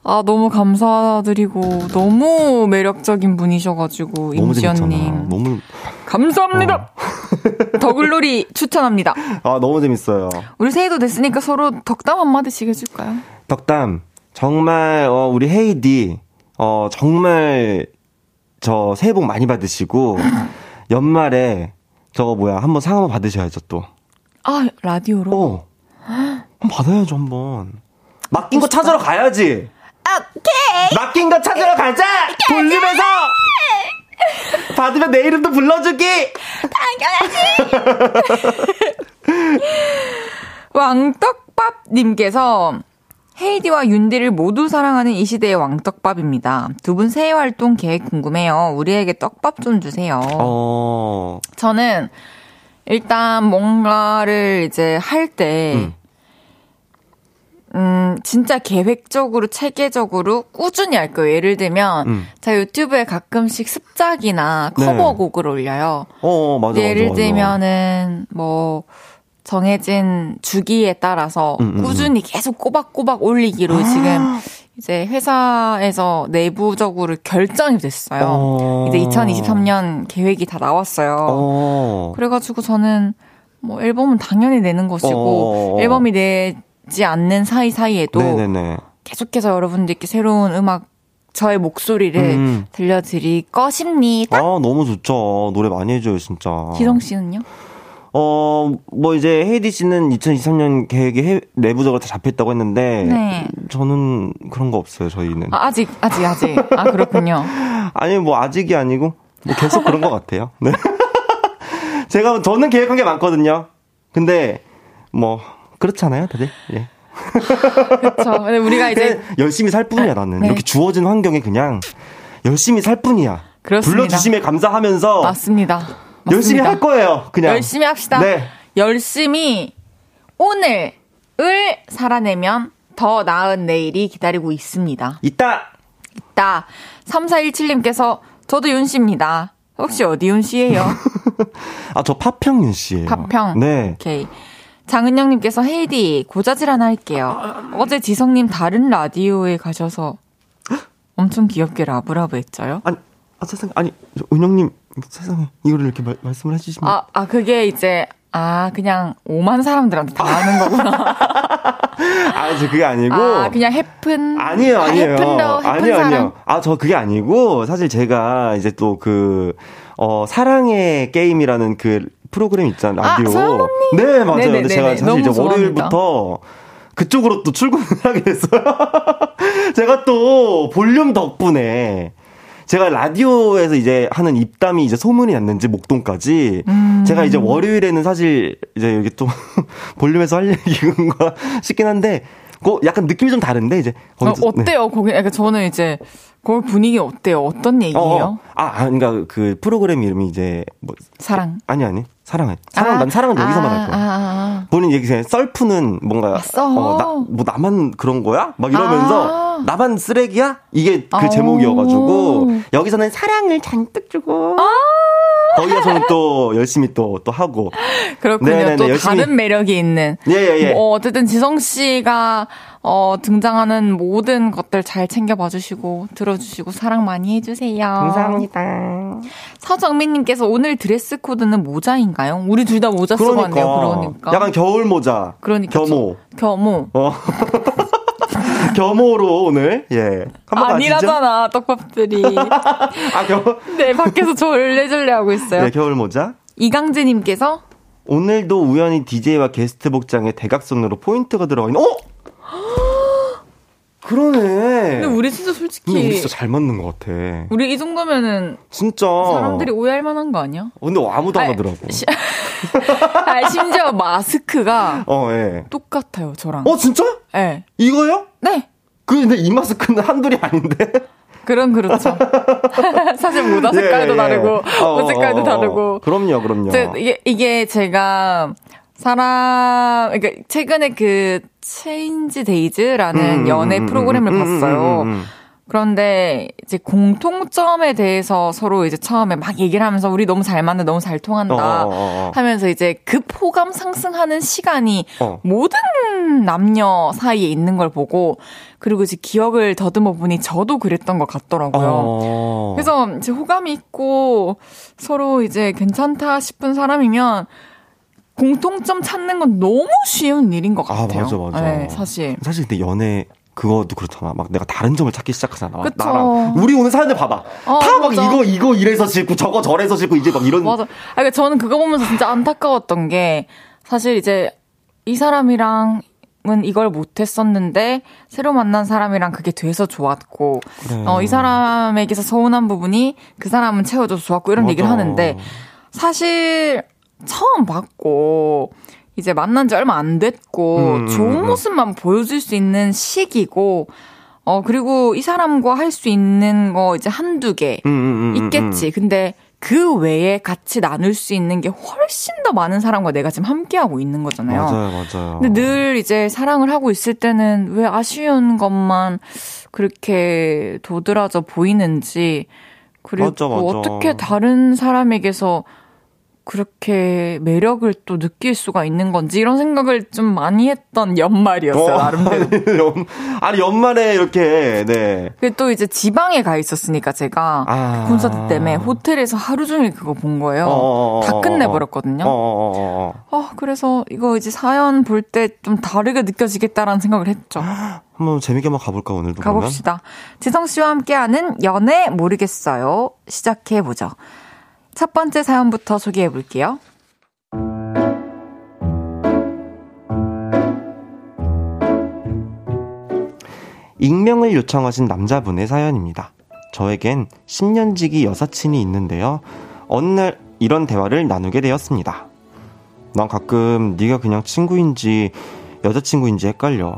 아 너무 감사드리고 너무 매력적인 분이셔가지고. 임지연님 너무 감사합니다. [LAUGHS] 더글놀이 추천합니다. 아 너무 재밌어요. 우리 새해도 됐으니까 서로 덕담 한마디씩 해줄까요? 덕담 정말 어, 우리 헤이디 어 정말 저 새해 복 많이 받으시고 [LAUGHS] 연말에 저거 뭐야 한번 상 한번 받으셔야죠 또. 아 라디오로. 어. 한번 받아야죠 한번. 맡긴 거 찾으러 가야지. 오케이. 맡긴 거 찾으러 가자. 돌리면서 받으면 내 이름도 불러주기. [LAUGHS] 왕떡밥님께서 헤이디와 윤디를 모두 사랑하는 이 시대의 왕떡밥입니다. 두 분 새해 활동 계획 궁금해요. 우리에게 떡밥 좀 주세요. 어. 저는 일단 뭔가를 이제 할 때, 음. 음, 진짜 계획적으로, 체계적으로 꾸준히 할 거예요. 예를 들면, 음. 제가 유튜브에 가끔씩 습작이나 네. 커버곡을 올려요. 어 맞아 맞아. 예를 맞아. 들면은, 뭐, 정해진 주기에 따라서 음, 음, 꾸준히 계속 꼬박꼬박 올리기로 지금 이제 회사에서 내부적으로 결정이 됐어요. 어. 이제 2023년 계획이 다 나왔어요. 어. 그래가지고 저는 뭐 앨범은 당연히 내는 것이고 어어어어. 앨범이 내 지 않는 사이사이에도 네네네. 계속해서 여러분들께 새로운 음악 저의 목소리를 음. 들려드릴 것입니다. 아, 너무 좋죠. 노래 많이 해줘요, 진짜. 기성 씨는요? 어, 뭐 이제 헤이디 씨는 2023년 계획이 해- 내부적으로 다 잡혔다고 했는데 네. 저는 그런 거 없어요, 저희는. 아, 아직 아직 아직 아 그렇군요. [LAUGHS] 아니 뭐 아직이 아니고 뭐 계속 그런 것 같아요. 네. [LAUGHS] 제가 저는 계획한 게 많거든요. 근데 뭐 그렇잖아요, 다들. 예. 그렇죠. 근데 우리가 이제 열심히 살 뿐이야 나는 네. 이렇게 주어진 환경에 그냥 열심히 살 뿐이야. 그렇습니다. 불러주심에 감사하면서 맞습니다. 열심히 맞습니다. 할 거예요. 그냥 열심히 합시다. 네. 열심히 오늘을 살아내면 더 나은 내일이 기다리고 있습니다. 이따 있다. 3417님께서 저도 윤 씨입니다. 혹시 어디 윤 씨예요? [LAUGHS] 아 저 파평 윤 씨예요. 파평. 네. 오케이. 장은영님께서 헤디 고자질 하나 할게요. 어제 지성님 다른 라디오에 가셔서 엄청 귀엽게 love love 했죠요? 아니 아 세상에 아니 저 은영님 세상에 이거를 이렇게 말, 말씀을 해주시면 아, 아, 그게 이제, 아, 그냥 오만 사람들한테 다 하는 거구나. [LAUGHS] 아, 저 그게 아니고. 아, 그냥 해픈. 아니에요, 아, 아니에요. 해픈더, 해픈 아니요, 사람. 아니요. 아, 저 그게 아니고, 사실 제가 이제 또 그, 어, 사랑의 게임이라는 그 프로그램 있잖아요, 아, 라디오. 언니. 네, 맞아요. 네네네네. 근데 제가 사실 이제 좋아합니다. 월요일부터 그쪽으로 또 출근을 [LAUGHS] 하게 됐어요. [LAUGHS] 제가 또 볼륨 덕분에 제가 라디오에서 이제 하는 입담이 이제 소문이 났는지 목동까지 음. 제가 이제 월요일에는 사실 이제 여기 또 [LAUGHS] 볼륨에서 할 얘기인가 싶긴 한데 그 약간 느낌이 좀 다른데 이제 어, 네. 어때요? 거기, 그러니까 저는 이제, 거기 분위기 어때요? 어떤 얘기예요? 어, 어. 아, 아, 그러니까 그 프로그램 이름이 이제 뭐 사랑. 아니 아니 사랑해 사랑 난 사랑은 여기서만 아, 할 거야. 아, 아, 본인 얘기 그냥 썰푸는 뭔가 아, 썰. 어, 나, 뭐 나만 그런 거야? 막 이러면서 아. 나만 쓰레기야? 이게 그 아. 제목이어가지고 여기서는 사랑을 잔뜩 주고 아. 거기 가서는 또 열심히 또 또 하고 아. 그렇군요. 네네네, 또 열심히- 다른 매력이 있는. 예예 예. 뭐 어쨌든 지성 씨가 어, 등장하는 모든 것들 잘 챙겨봐 주시고 들어주시고 사랑 많이 해주세요. 감사합니다. 서정민님께서 오늘 드레스 코드는 모자인가요? 우리 둘 다 모자 쓰고 그러니까, 왔네요. 그러니까. 약간 겨울 모자. 그러니까 겸호. 저- 겸호. 어. [LAUGHS] 겸호로 오늘 예 한번. 아니라잖아 떡밥들이. [LAUGHS] 아 겨울. 네 밖에서 절레절레 하고 있어요. 네 겨울 모자. 이강재님께서 오늘도 우연히 DJ와 게스트 복장에 대각선으로 포인트가 들어가 있는. 어? [GASPS] 그러네. 근데 우리 진짜 솔직히 근데 우리 진짜 잘 맞는 것 같아. 우리 이 정도면은 진짜. 사람들이 오해할 만한 거 아니야? 어, 근데 아무도 안 아니, 하더라고. 시- [LAUGHS] 아, 심지어 마스크가 어, 예. 똑같아요, 저랑. 어, 진짜? 네. 이거요? 네. 그, 근데 이 마스크는 한둘이 아닌데? 그럼 그렇죠. [LAUGHS] 사실 모자 색깔도 예, 예. 다르고, 어, 옷 색깔도 어, 어, 다르고. 그럼요, 그럼요. 제- 이게, 이게 제가 사람, 그러니까 최근에 그 체인지 데이즈라는 음, 연애 음, 음, 프로그램을 음, 음, 봤어요. 그런데 이제 공통점에 대해서 서로 이제 처음에 막 얘기를 하면서 우리 너무 잘 맞는 너무 잘 통한다 어, 어, 어, 어. 하면서 이제 급 호감 상승하는 시간이 어. 모든 남녀 사이에 있는 걸 보고 그리고 이제 기억을 더듬어 보니 저도 그랬던 것 같더라고요. 어. 그래서 이제 호감이 있고 서로 이제 괜찮다 싶은 사람이면 공통점 찾는 건 너무 쉬운 일인 것 아, 같아요. 맞아, 맞아. 네, 사실. 사실 근데 연애 그것도 그렇잖아. 막 내가 다른 점을 찾기 시작하잖아. 그쵸. 나랑 우리 오는 사람들 봐봐. 어, 다막 맞아. 이거 이거 이래서 싫고 저거 저래서 싫고 이제 막 이런. 맞아. 아, 그러니까 저는 그거 보면서 진짜 안타까웠던 게 사실 이제 이 사람이랑 은 이걸 못했었는데 새로 만난 사람이랑 그게 돼서 좋았고 그래. 어, 이 사람에게서 서운한 부분이 그 사람은 채워줘서 좋았고 이런 맞아. 얘기를 하는데 사실 처음 봤고 이제 만난 지 얼마 안 됐고 음, 좋은 음, 음. 모습만 보여줄 수 있는 시기고 어 그리고 이 사람과 할 수 있는 거 이제 한두 개 음, 음, 있겠지. 근데 그 외에 같이 나눌 수 있는 게 훨씬 더 많은 사람과 내가 지금 함께하고 있는 거잖아요. 맞아요, 맞아요. 근데 늘 이제 사랑을 하고 있을 때는 왜 아쉬운 것만 그렇게 도드라져 보이는지 그리고 맞아, 맞아. 어떻게 다른 사람에게서 그렇게 매력을 또 느낄 수가 있는 건지 이런 생각을 좀 많이 했던 연말이었어요, 어, 나름대로. [LAUGHS] 아니, 연말에 이렇게, 네. 또 이제 지방에 가 있었으니까 제가 아. 콘서트 때문에 호텔에서 하루 종일 그거 본 거예요. 어어어어. 다 끝내 버렸거든요. 어어어어. 어, 그래서 이거 이제 사연 볼 때 좀 다르게 느껴지겠다라는 생각을 했죠. [GASPS] 한번 재밌게 한번 가볼까, 오늘도. 가봅시다. 그러면? 지성 씨와 함께하는 연애 모르겠어요. 시작해 보죠. 첫 번째 사연부터 소개해 볼게요. 익명을 요청하신 남자분의 사연입니다. 저에겐 10년 지기 여사친이 있는데요. 어느 날 이런 대화를 나누게 되었습니다. 난 가끔 네가 그냥 친구인지 여자친구인지 헷갈려.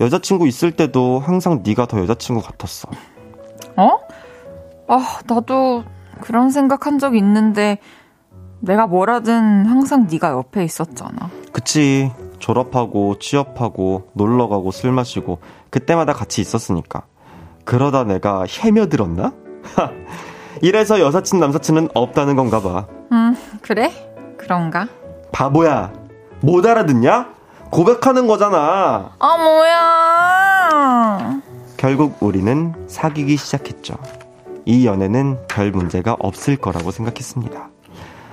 여자친구 있을 때도 항상 네가 더 여자친구 같았어. 어? 아, 나도 그런 생각한 적 있는데 내가 뭐라든 항상 네가 옆에 있었잖아. 그치. 졸업하고 취업하고 놀러 가고 술 마시고 그때마다 같이 있었으니까. 그러다 내가 헤며들었나? 이래서 여사친 남사친은 없다는 건가 봐. 음, 그래? 그런가? 바보야. 못 알아듣냐? 고백하는 거잖아. 아, 뭐야. 결국 우리는 사귀기 시작했죠. 이 연애는 별 문제가 없을 거라고 생각했습니다.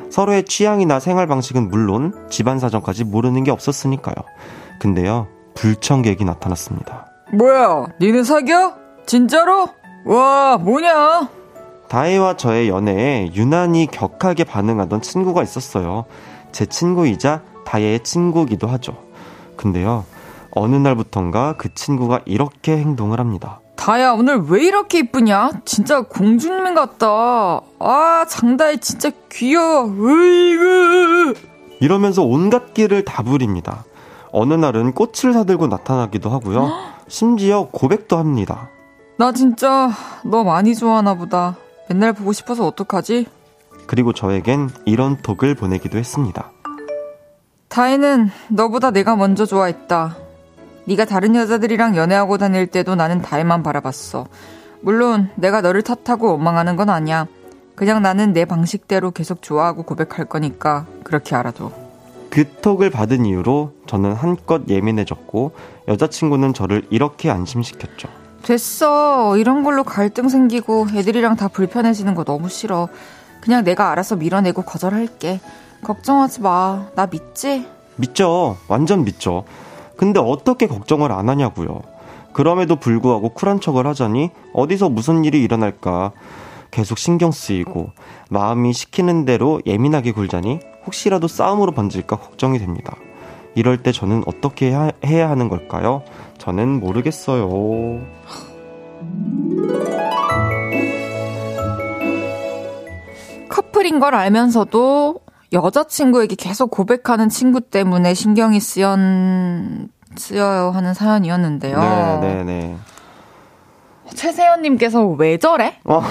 서로의 취향이나 생활 방식은 물론 집안 사정까지 모르는 게 없었으니까요. 근데요, 불청객이 나타났습니다. 뭐야, 니는 사겨? 진짜로? 와, 뭐냐? 다혜와 저의 연애에 유난히 격하게 반응하던 친구가 있었어요. 제 친구이자 다혜의 친구기도 하죠. 근데요, 어느 날부턴가 그 친구가 이렇게 행동을 합니다. 다야, 오늘 왜 이렇게 이쁘냐? 진짜 공주님 같다. 아, 장다혜 진짜 귀여워. 으이그. 이러면서 온갖 길을 다 부립니다. 어느 날은 꽃을 사들고 나타나기도 하고요. [GASPS] 심지어 고백도 합니다. 나 진짜 너 많이 좋아하나 보다. 맨날 보고 싶어서 어떡하지? 그리고 저에겐 이런 톡을 보내기도 했습니다. 다혜는 너보다 내가 먼저 좋아했다. 네가 다른 여자들이랑 연애하고 다닐 때도 나는 다혜만 바라봤어. 물론 내가 너를 탓하고 원망하는 건 아니야. 그냥 나는 내 방식대로 계속 좋아하고 고백할 거니까 그렇게 알아도. 그 톡을 받은 이후로 저는 한껏 예민해졌고 여자친구는 저를 이렇게 안심시켰죠. 됐어. 이런 걸로 갈등 생기고 애들이랑 다 불편해지는 거 너무 싫어. 그냥 내가 알아서 밀어내고 거절할게. 걱정하지 마. 나 믿지? 믿죠. 완전 믿죠. 근데 어떻게 걱정을 안 하냐고요. 그럼에도 불구하고 쿨한 척을 하자니 어디서 무슨 일이 일어날까 계속 신경 쓰이고 마음이 시키는 대로 예민하게 굴자니 혹시라도 싸움으로 번질까 걱정이 됩니다. 이럴 때 저는 어떻게 해야 하는 걸까요? 저는 모르겠어요. 커플인 걸 알면서도 여자친구에게 계속 고백하는 친구 때문에 신경이 쓰연, 쓰여요 하는 사연이었는데요. 네, 네, 네. 최세연님께서 왜 저래? 어.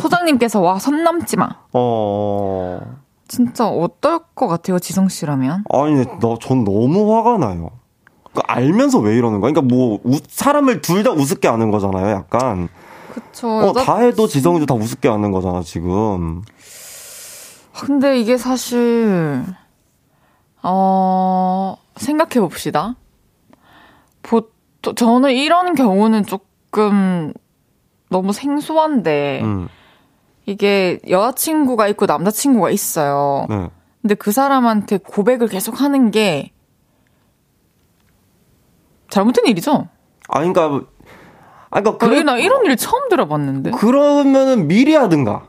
소장님께서 와, 선 넘지 마. 어. 진짜 어떨 것 같아요, 지성 씨라면? 아니, 나, 전 너무 화가 나요. 그 알면서 왜 이러는 거야? 그러니까 뭐, 우, 사람을 둘 다 우습게 하는 거잖아요, 약간. 그쵸. 어. 다 해도 지성이도 다 우습게 하는 거잖아, 지금. 근데 이게 사실, 어, 생각해 봅시다. 보통, 저는 이런 경우는 조금 너무 생소한데, 음. 이게 여자친구가 있고 남자친구가 있어요. 네. 근데 그 사람한테 고백을 계속 하는 게 잘못된 일이죠? 아, 그러니까, 아, 그러니까 그래, 나 이런 일 처음 들어봤는데. 그러면은 미리 하든가.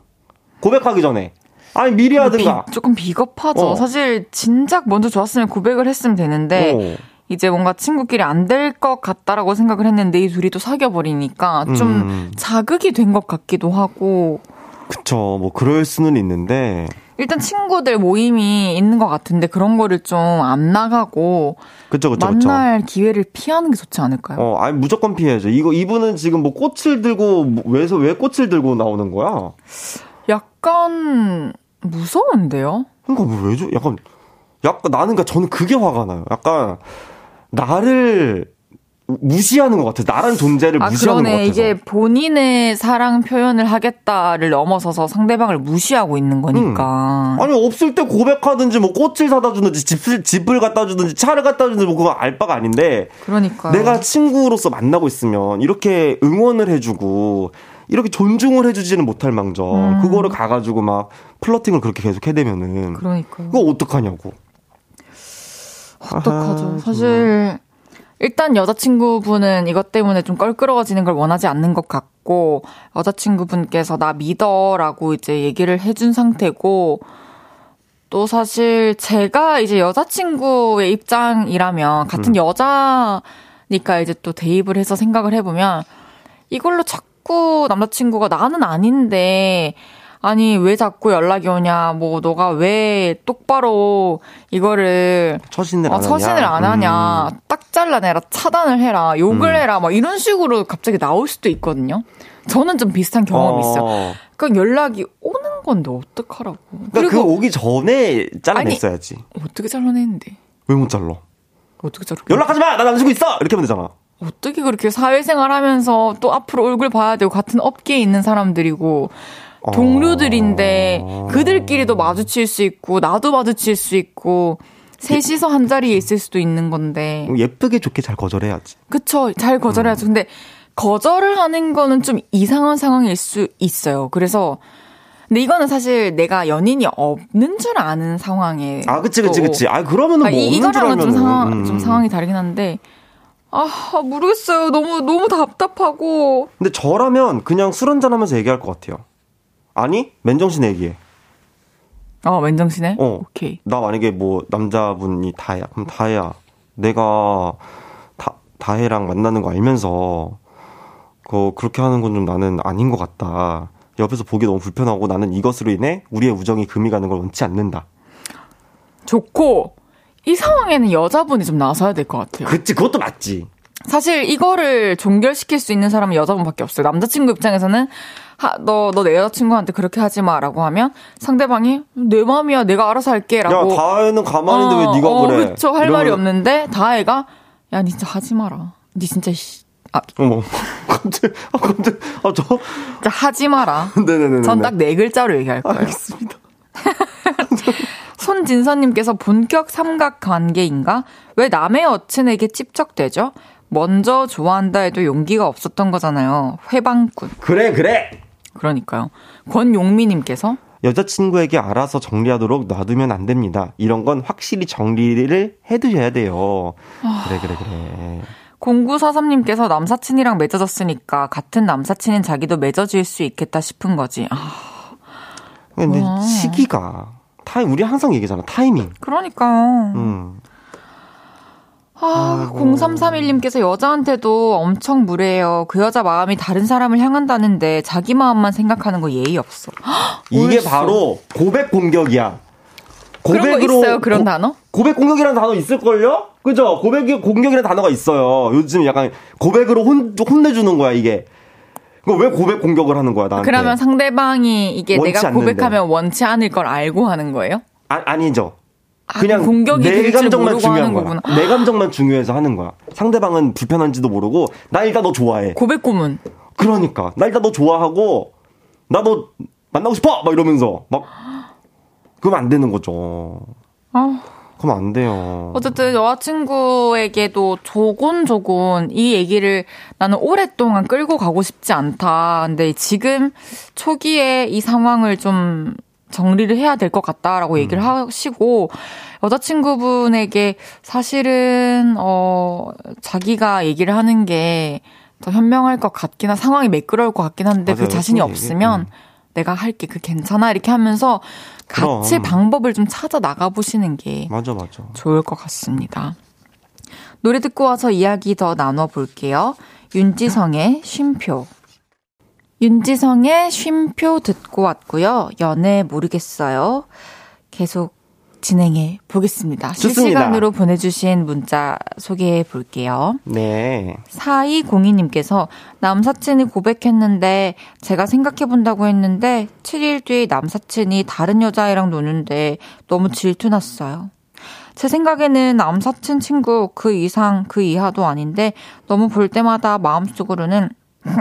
고백하기 전에. 아니 미리 하든가. 비, 조금 비겁하죠. 어. 사실 진작 먼저 좋았으면 고백을 했으면 되는데 어. 이제 뭔가 친구끼리 안 될 것 같다라고 생각을 했는데 이 둘이 또 사귀어 버리니까 좀 음. 자극이 된 것 같기도 하고. 그쵸. 뭐 그럴 수는 있는데 일단 친구들 모임이 있는 것 같은데 그런 거를 좀 안 나가고 그쵸, 그쵸, 만날 그쵸. 기회를 피하는 게 좋지 않을까요? 어, 아니 무조건 피해야죠. 이거 이분은 지금 뭐 꽃을 들고 뭐 왜서 왜 꽃을 들고 나오는 거야? 약간 무서운데요? 그러니까 뭐 왜죠? 약간 약간 나는 그러니까 저는 그게 화가 나요. 약간 나를 무시하는 것 같아. 나란 존재를 아, 무시하는 그러네. 것 같아서. 이게 본인의 사랑 표현을 하겠다를 넘어서서 상대방을 무시하고 있는 거니까. 아니 없을 때 고백하든지 뭐 꽃을 사다 주든지 집을 집을 갖다 주든지 차를 갖다 주든지 뭐 그거 알 바가 아닌데 그러니까 내가 친구로서 만나고 있으면 이렇게 응원을 해주고 이렇게 존중을 해주지는 못할 망정 음. 그거를 가가지고 막 플러팅을 그렇게 계속 해대면은 그러니까 그거 어떡하냐고. 어떡하죠. 아하, 사실 일단 여자친구분은 이것 때문에 좀 껄끄러워지는 걸 원하지 않는 것 같고 여자친구분께서 나 믿어라고 이제 얘기를 해준 상태고 또 사실 제가 이제 여자친구의 입장이라면 같은 음. 여자니까 이제 또 대입을 해서 생각을 해보면 이걸로 자 꾸 남자친구가 나는 아닌데 아니 왜 자꾸 연락이 오냐 뭐 너가 왜 똑바로 이거를 처신을 안 어, 하냐. 처신을 안 하냐 음. 딱 잘라내라 차단을 해라 욕을 음. 해라 막 이런 식으로 갑자기 나올 수도 있거든요 저는 좀 비슷한 경험이 있어요 어. 그러니까 연락이 오는 건데 어떡하라고 그러니까 그 오기 전에 잘라냈어야지. 어떻게 잘라냈는데 왜 못 잘라? 어떻게 잘라 연락하지 마! 나 남자친구 있어! 이렇게 하면 되잖아. 어떻게 그렇게 사회생활 하면서 또 앞으로 얼굴 봐야 되고 같은 업계에 있는 사람들이고 동료들인데 어. 그들끼리도 마주칠 수 있고 나도 마주칠 수 있고 셋이서 한 자리에 있을 수도 있는 건데 예쁘게 좋게 잘 거절해야지. 그쵸 잘 거절해야죠 근데 거절을 하는 거는 좀 이상한 상황일 수 있어요 그래서 근데 이거는 사실 내가 연인이 없는 줄 아는 상황에 아, 그치, 그치, 또- 그치. 아, 그러면은 뭐 아, 이, 없는 줄 이거랑은 좀. 상황, 음. 좀 상황이 다르긴 한데 아 모르겠어요 너무 너무 답답하고 근데 저라면 그냥 술 한잔하면서 얘기할 것 같아요. 아니, 맨정신 얘기해. 어 맨정신에 어. 오케이 나 만약에 뭐 남자분이 다혜야. 그럼 다혜야. 내가 다, 다혜랑 만나는 거 알면서 그 그렇게 하는 건 좀 나는 아닌 것 같다. 옆에서 보기 너무 불편하고 나는 이것으로 인해 우리의 우정이 금이 가는 걸 원치 않는다. 좋고 이 상황에는 여자분이 좀 나서야 될 것 같아요. 그치, 그것도 맞지. 사실 이거를 종결시킬 수 있는 사람은 여자분밖에 없어요. 남자친구 입장에서는 너 너 내 여자친구한테 그렇게 하지 마라고 하면 상대방이 내 마음이야 내가 알아서 야, 할게라고 다혜는 가만히 있는데 왜 네가 어, 그래? 그쵸 할 말이 이러면- 없는데 다혜가 야 니 진짜 하지 마라. 니 진짜 씨. 아, 어머, [LAUGHS] 갑자기, 아, 갑자기, 아, 저, 진짜 하지 마라. [LAUGHS] 네네네. 전 딱 네 글자로 얘기할 거예요. 알겠습니다. 손진서님께서 본격 삼각 관계인가? 왜 남의 여친에게 찝적대죠? 먼저 좋아한다 해도 용기가 없었던 거잖아요. 회방꾼. 그래, 그래! 그러니까요. 권용미님께서 여자친구에게 알아서 정리하도록 놔두면 안 됩니다. 이런 건 확실히 정리를 해두셔야 돼요. 그래, 그래, 그래. 0943님께서 남사친이랑 맺어졌으니까 같은 남사친인 자기도 맺어질 수 있겠다 싶은 거지. 아, 근데 와. 시기가, 타임, 우리 항상 얘기잖아. 타이밍. 그러니까요. 음. 아, 0331님께서 여자한테도 엄청 무례해요. 그 여자 마음이 다른 사람을 향한다는데 자기 마음만 생각하는 거 예의 없어. [GASPS] 이게 옳소. 바로 고백 공격이야. 그런 거 있어요, 그런 단어? 고백 공격이라는 단어 있을걸요? 그죠? 고백 공격이라는 단어가 있어요. 요즘 약간 고백으로 혼, 혼내주는 거야, 이게. 왜 고백 공격을 하는 거야, 나한테? 그러면 상대방이 이게 내가. 고백하면 원치 않을 걸 알고 하는 거예요? 아, 아니죠. 아, 그냥 공격이 내 감정만 중요한 거야. 내 감정만 중요해서 하는 거야. 상대방은 불편한지도 모르고 나 일단 너 좋아해. 고백 고문. 그러니까 나 일단 너 좋아하고 나 너 만나고 싶어 막 이러면서 막 그러면 안 되는 거죠. 아, 그러면 안 돼요. 어쨌든 여자친구에게도 조곤조곤 이 얘기를 나는 오랫동안 끌고 가고 싶지 않다. 근데 지금 초기에 이 상황을 좀 정리를 해야 될 것 같다라고 얘기를 하시고 여자친구분에게 사실은 어 자기가 얘기를 하는 게 더 현명할 것 같긴 한 상황이 매끄러울 것 같긴 한데 그 맞아요. 자신이 그런 없으면 얘기, 음. 내가 할게 그 괜찮아 이렇게 하면서 같이 그럼. 방법을 좀 찾아 나가 보시는 게 맞아 맞아. 좋을 것 같습니다. 노래 듣고 와서 이야기 더 나눠 볼게요. 윤지성의 쉼표. 윤지성의 쉼표 듣고 왔고요. 연애 모르겠어요. 계속 진행해 보겠습니다. 좋습니다. 실시간으로 보내주신 문자 소개해 볼게요. 네. 4202님께서 남사친이 고백했는데 제가 생각해 본다고 했는데 7일 뒤에 남사친이 다른 여자애랑 노는데 너무 질투났어요. 제 생각에는 남사친 친구 그 이상 그 이하도 아닌데 너무 볼 때마다 마음속으로는 [LAUGHS]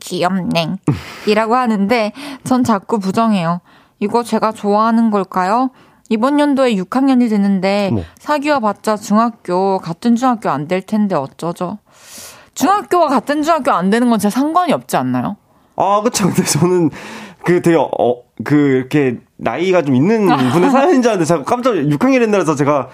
귀엽냉 [LAUGHS] 이라고 하는데 전 자꾸 부정해요. 이거 제가 좋아하는 걸까요? 이번 연도에 6학년이 되는데 뭐. 사귀어 봤자 중학교 같은 중학교 안 될 텐데 어쩌죠? 중학교와 같은 중학교 안 되는 건 진짜 상관이 없지 않나요? 아, 그쵸. 근데 저는 그 되게 어, 그 이렇게 나이가 좀 있는 분의 사연인 줄 알았는데 제가 깜짝 6학년 된다해서 제가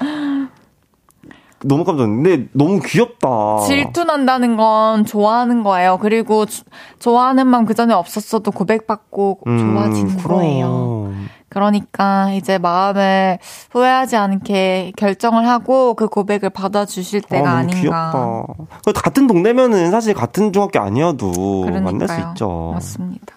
너무 깜짝 놀랐는데 너무 귀엽다. 질투 난다는 건 좋아하는 거예요. 그리고 주, 좋아하는 마음 그 전에 없었어도 고백받고 음, 좋아지는 그럼. 거예요. 그러니까 이제 마음을 후회하지 않게 결정을 하고 그 고백을 받아주실 때가 아, 닌가 귀엽다. 같은 동네면은 사실 같은 중학교 아니어도 그러니까요. 만날 수 있죠. 맞습니다.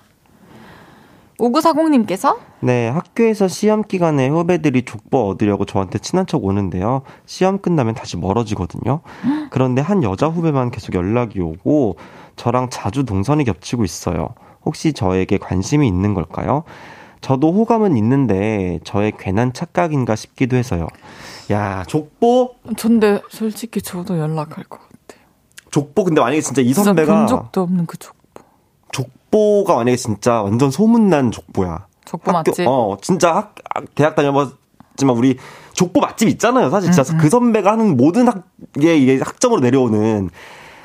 5940님께서 네, 학교에서 시험 기간에 후배들이 족보 얻으려고 저한테 친한 척 오는데요. 시험 끝나면 다시 멀어지거든요. 그런데 한 여자 후배만 계속 연락이 오고 저랑 자주 동선이 겹치고 있어요. 혹시 저에게 관심이 있는 걸까요? 저도 호감은 있는데 저의 괜한 착각인가 싶기도 해서요. 야, 족보? 전데 솔직히 저도 연락할 것 같아요. 족보 근데 만약에 진짜 이 선배가 본 적도 없는 그 족보. 족보가 만약에 진짜 완전 소문난 족보야. 족보 학교, 맛집? 어, 진짜 학, 대학 다녀봤지만 우리 족보 맛집 있잖아요. 사실 진짜 음, 음. 그 선배가 하는 모든 학에 이게 학점으로 내려오는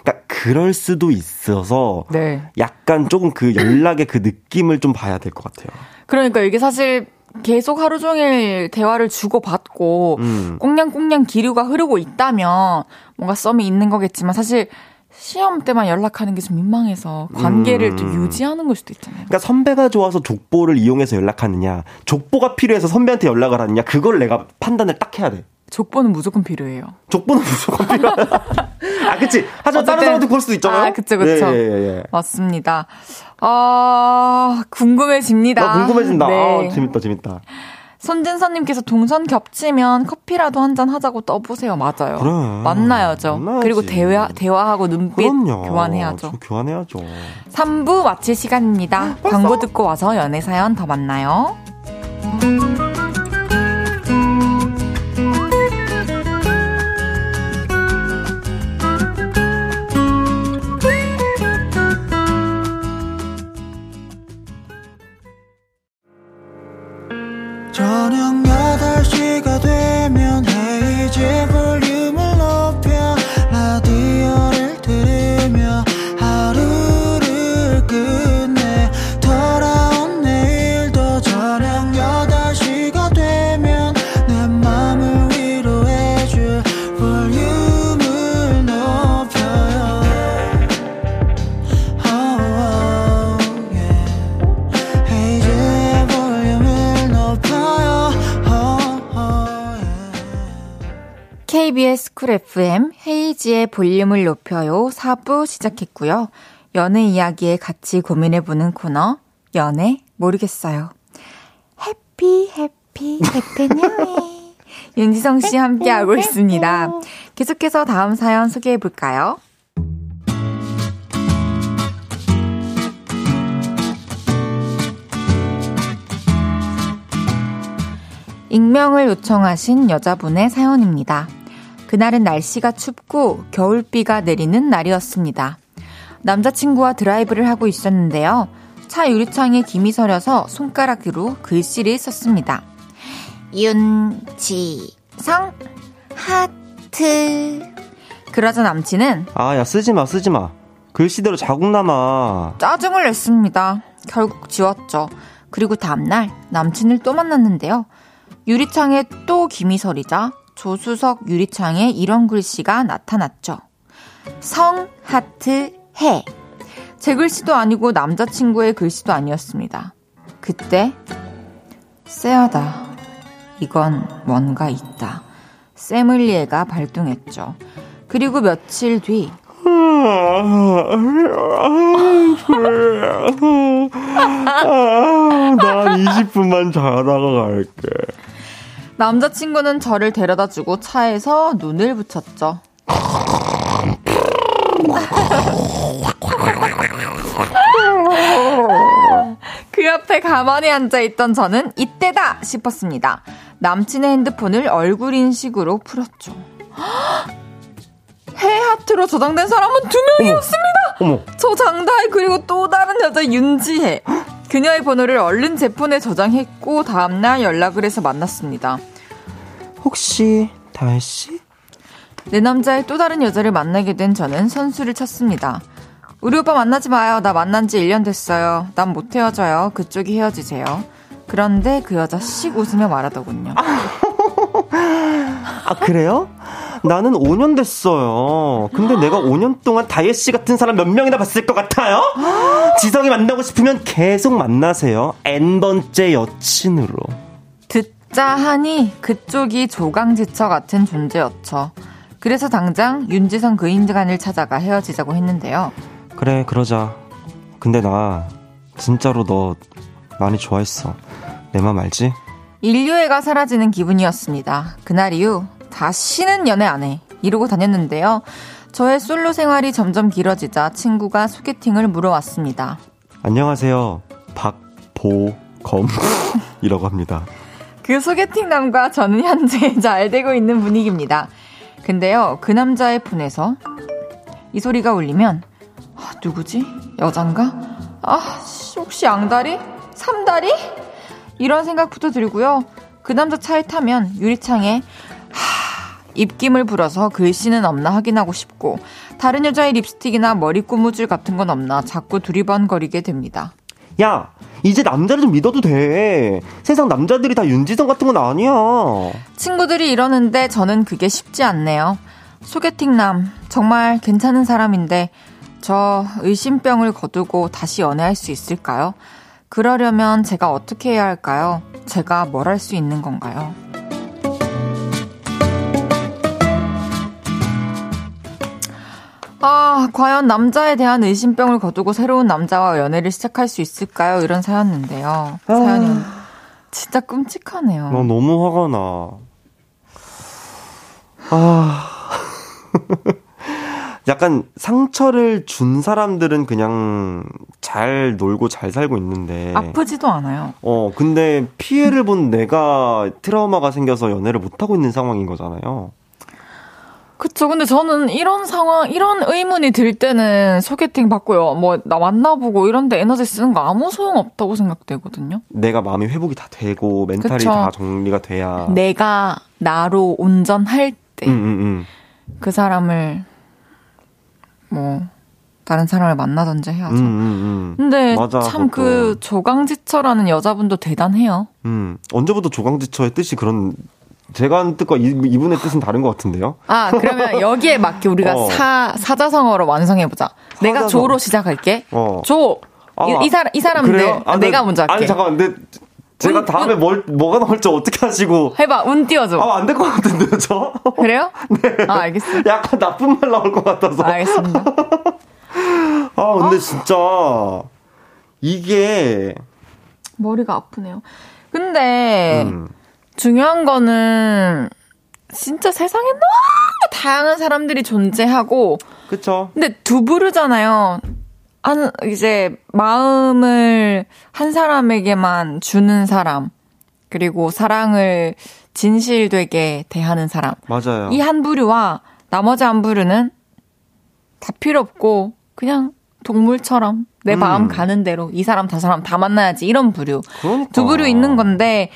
그러니까 그럴 수도 있어서 네. 약간 조금 그 연락의 그 느낌을 좀 봐야 될 것 같아요. 그러니까 이게 사실 계속 하루 종일 대화를 주고받고 음. 꽁냥꽁냥 기류가 흐르고 있다면 뭔가 썸이 있는 거겠지만 사실 시험 때만 연락하는 게 좀 민망해서 관계를 음. 또 유지하는 걸 수도 있잖아요. 그러니까 선배가 좋아서 족보를 이용해서 연락하냐, 족보가 필요해서 선배한테 연락을 하느냐, 그걸 내가 판단을 딱 해야 돼. 족보는 무조건 필요해요. 족보는 무조건 [LAUGHS] 필요하다. 아, 그치. 하지만 다른 사람도 그럴 수도 있잖아요. 아, 그쵸, 그쵸. 예, 예, 예. 맞습니다. 아, 궁금해집니다. 아, 궁금해진다. 네. 아, 재밌다, 재밌다. 손진선님께서 동선 겹치면 커피라도 한 잔 하자고 떠보세요. 맞아요. 그래. 만나야죠. 만나야지. 그리고 대화, 대화하고 눈빛 그럼요. 교환해야죠. 교환해야죠. 3부 마칠 시간입니다. 아, 광고 듣고 와서 연애사연 더 만나요. KBS 쿨 FM 헤이지의 볼륨을 높여요 4부 시작했고요. 연애 이야기에 같이 고민해보는 코너 연애 모르겠어요. 해피 해피 해피 뉴이 [LAUGHS] 윤지성 씨 함께하고 있습니다. 계속해서 다음 사연 소개해볼까요? 익명을 요청하신 여자분의 사연입니다. 그날은 날씨가 춥고 겨울비가 내리는 날이었습니다. 남자친구와 드라이브를 하고 있었는데요. 차 유리창에 김이 서려서 손가락으로 글씨를 썼습니다. 윤지성 하트. 그러자 남친은 아, 야 쓰지 마, 쓰지 마. 글씨대로 자국 남아. 짜증을 냈습니다. 결국 지웠죠. 그리고 다음날 남친을 또 만났는데요. 유리창에 또 김이 서리자 조수석 유리창에 이런 글씨가 나타났죠. 성, 하트, 해. 제 글씨도 아니고 남자친구의 글씨도 아니었습니다. 그때, 쎄하다. 이건 뭔가 있다. 세물리에가 발동했죠. 그리고 며칠 뒤, 난 20분만 자다가 갈게. 남자친구는 저를 데려다 주고 차에서 눈을 붙였죠. [LAUGHS] 그 옆에 가만히 앉아 있던 저는 이때다 싶었습니다. 남친의 핸드폰을 얼굴 인식으로 풀었죠. [GASPS] 해 하트로 저장된 사람은 두 명이었습니다. 어머. 저 장다희 그리고 또 다른 여자 윤지혜. 그녀의 번호를 얼른 제 폰에 저장했고 다음날 연락을 해서 만났습니다. 혹시 다혜 씨? 내 남자의 또 다른 여자를 만나게 된 저는 선수를 쳤습니다. 우리 오빠 만나지 마요. 나 만난 지 1년 됐어요. 난 못 헤어져요. 그쪽이 헤어지세요. 그런데 그 여자 씩 웃으며 말하더군요. [LAUGHS] 아, 그래요? 나는 5년 됐어요. 근데 내가 5년 동안 다혜 씨 같은 사람 몇 명이나 봤을 것 같아요? [GASPS] 지성이 만나고 싶으면 계속 만나세요. N번째 여친으로. 듣자 하니 그쪽이 조강지처 같은 존재였죠. 그래서 당장 윤지성 그 인간을 찾아가 헤어지자고 했는데요. 그래, 그러자. 근데 나 진짜로 너 많이 좋아했어. 내 맘 알지? 인류애가 사라지는 기분이었습니다. 그날 이후 다시는 연애 안 해. 이러고 다녔는데요. 저의 솔로 생활이 점점 길어지자 친구가 소개팅을 물어왔습니다. 안녕하세요. 박보검이라고 [LAUGHS] 합니다. 그 소개팅 남과 저는 현재 잘 되고 있는 분위기입니다. 근데요, 그 남자의 폰에서 이 소리가 울리면 아, 누구지? 여잔가? 아, 혹시 양다리? 삼다리? 이런 생각부터 들고요. 그 남자 차에 타면 유리창에 하, 입김을 불어서 글씨는 없나 확인하고 싶고 다른 여자의 립스틱이나 머리 고무줄 같은 건 없나 자꾸 두리번거리게 됩니다. 야, 이제 남자를 좀 믿어도 돼. 세상 남자들이 다 윤지성 같은 건 아니야. 친구들이 이러는데 저는 그게 쉽지 않네요. 소개팅남, 정말 괜찮은 사람인데, 저 의심병을 거두고 다시 연애할 수 있을까요? 그러려면 제가 어떻게 해야 할까요? 제가 뭘 할 수 있는 건가요? 아, 과연 남자에 대한 의심병을 거두고 새로운 남자와 연애를 시작할 수 있을까요? 이런 사연인데요. 사연이 진짜 끔찍하네요. 나 너무 화가 나. 아. 약간 상처를 준 사람들은 그냥 잘 놀고 잘 살고 있는데. 아프지도 않아요. 어, 근데 피해를 본 내가 트라우마가 생겨서 연애를 못 하고 있는 상황인 거잖아요. 그쵸. 근데 저는 이런 상황, 이런 의문이 들 때는 소개팅 받고요. 뭐, 나 만나보고 이런데 에너지 쓰는 거 아무 소용 없다고 생각되거든요. 내가 마음이 회복이 다 되고 멘탈이 그쵸. 다 정리가 돼야. 내가 나로 온전할 때그 음, 음, 음. 사람을 뭐 다른 사람을 만나든지 해야죠. 음, 음, 음. 근데 참 그. 조강지처라는 여자분도 대단해요. 음. 언제부터 조강지처의 뜻이 그런 제가 하는 뜻과 이, 이분의 뜻은 다른 것 같은데요? 아, 그러면 여기에 맞게 우리가 [LAUGHS] 어. 사, 사자성어로 완성해 보자. 내가 사자성어. 조로 시작할게. 어. 조! 아, 이, 이 사람, 이 사람들. 그래요? 아, 내가 네. 먼저 할게. 아니, 잠깐만. 근데 제가 운- 다음에 뭘, 뭐가 나올지 어떻게 하시고. 해봐, 운 띄워줘. 아, 안 될 것 같은데요, 저? [LAUGHS] 그래요? [LAUGHS] 네. 아, 알겠어. 약간 나쁜 말 나올 것 같아서. 알겠습니다. [LAUGHS] 아, 근데 진짜. 이게. 머리가 아프네요. 근데, 음, 중요한 거는, 진짜 세상에 너무 다양한 사람들이 존재하고, 그쵸. 근데 두부르잖아요. 한, 이제, 마음을 한 사람에게만 주는 사람, 그리고 사랑을 진실되게 대하는 사람. 맞아요. 이 한 부류와 나머지 한 부류는 다 필요 없고, 그냥 동물처럼 내 음. 마음 가는 대로 이 사람, 다 사람 다 만나야지. 이런 부류. 그러니까. 두 부류 있는 건데,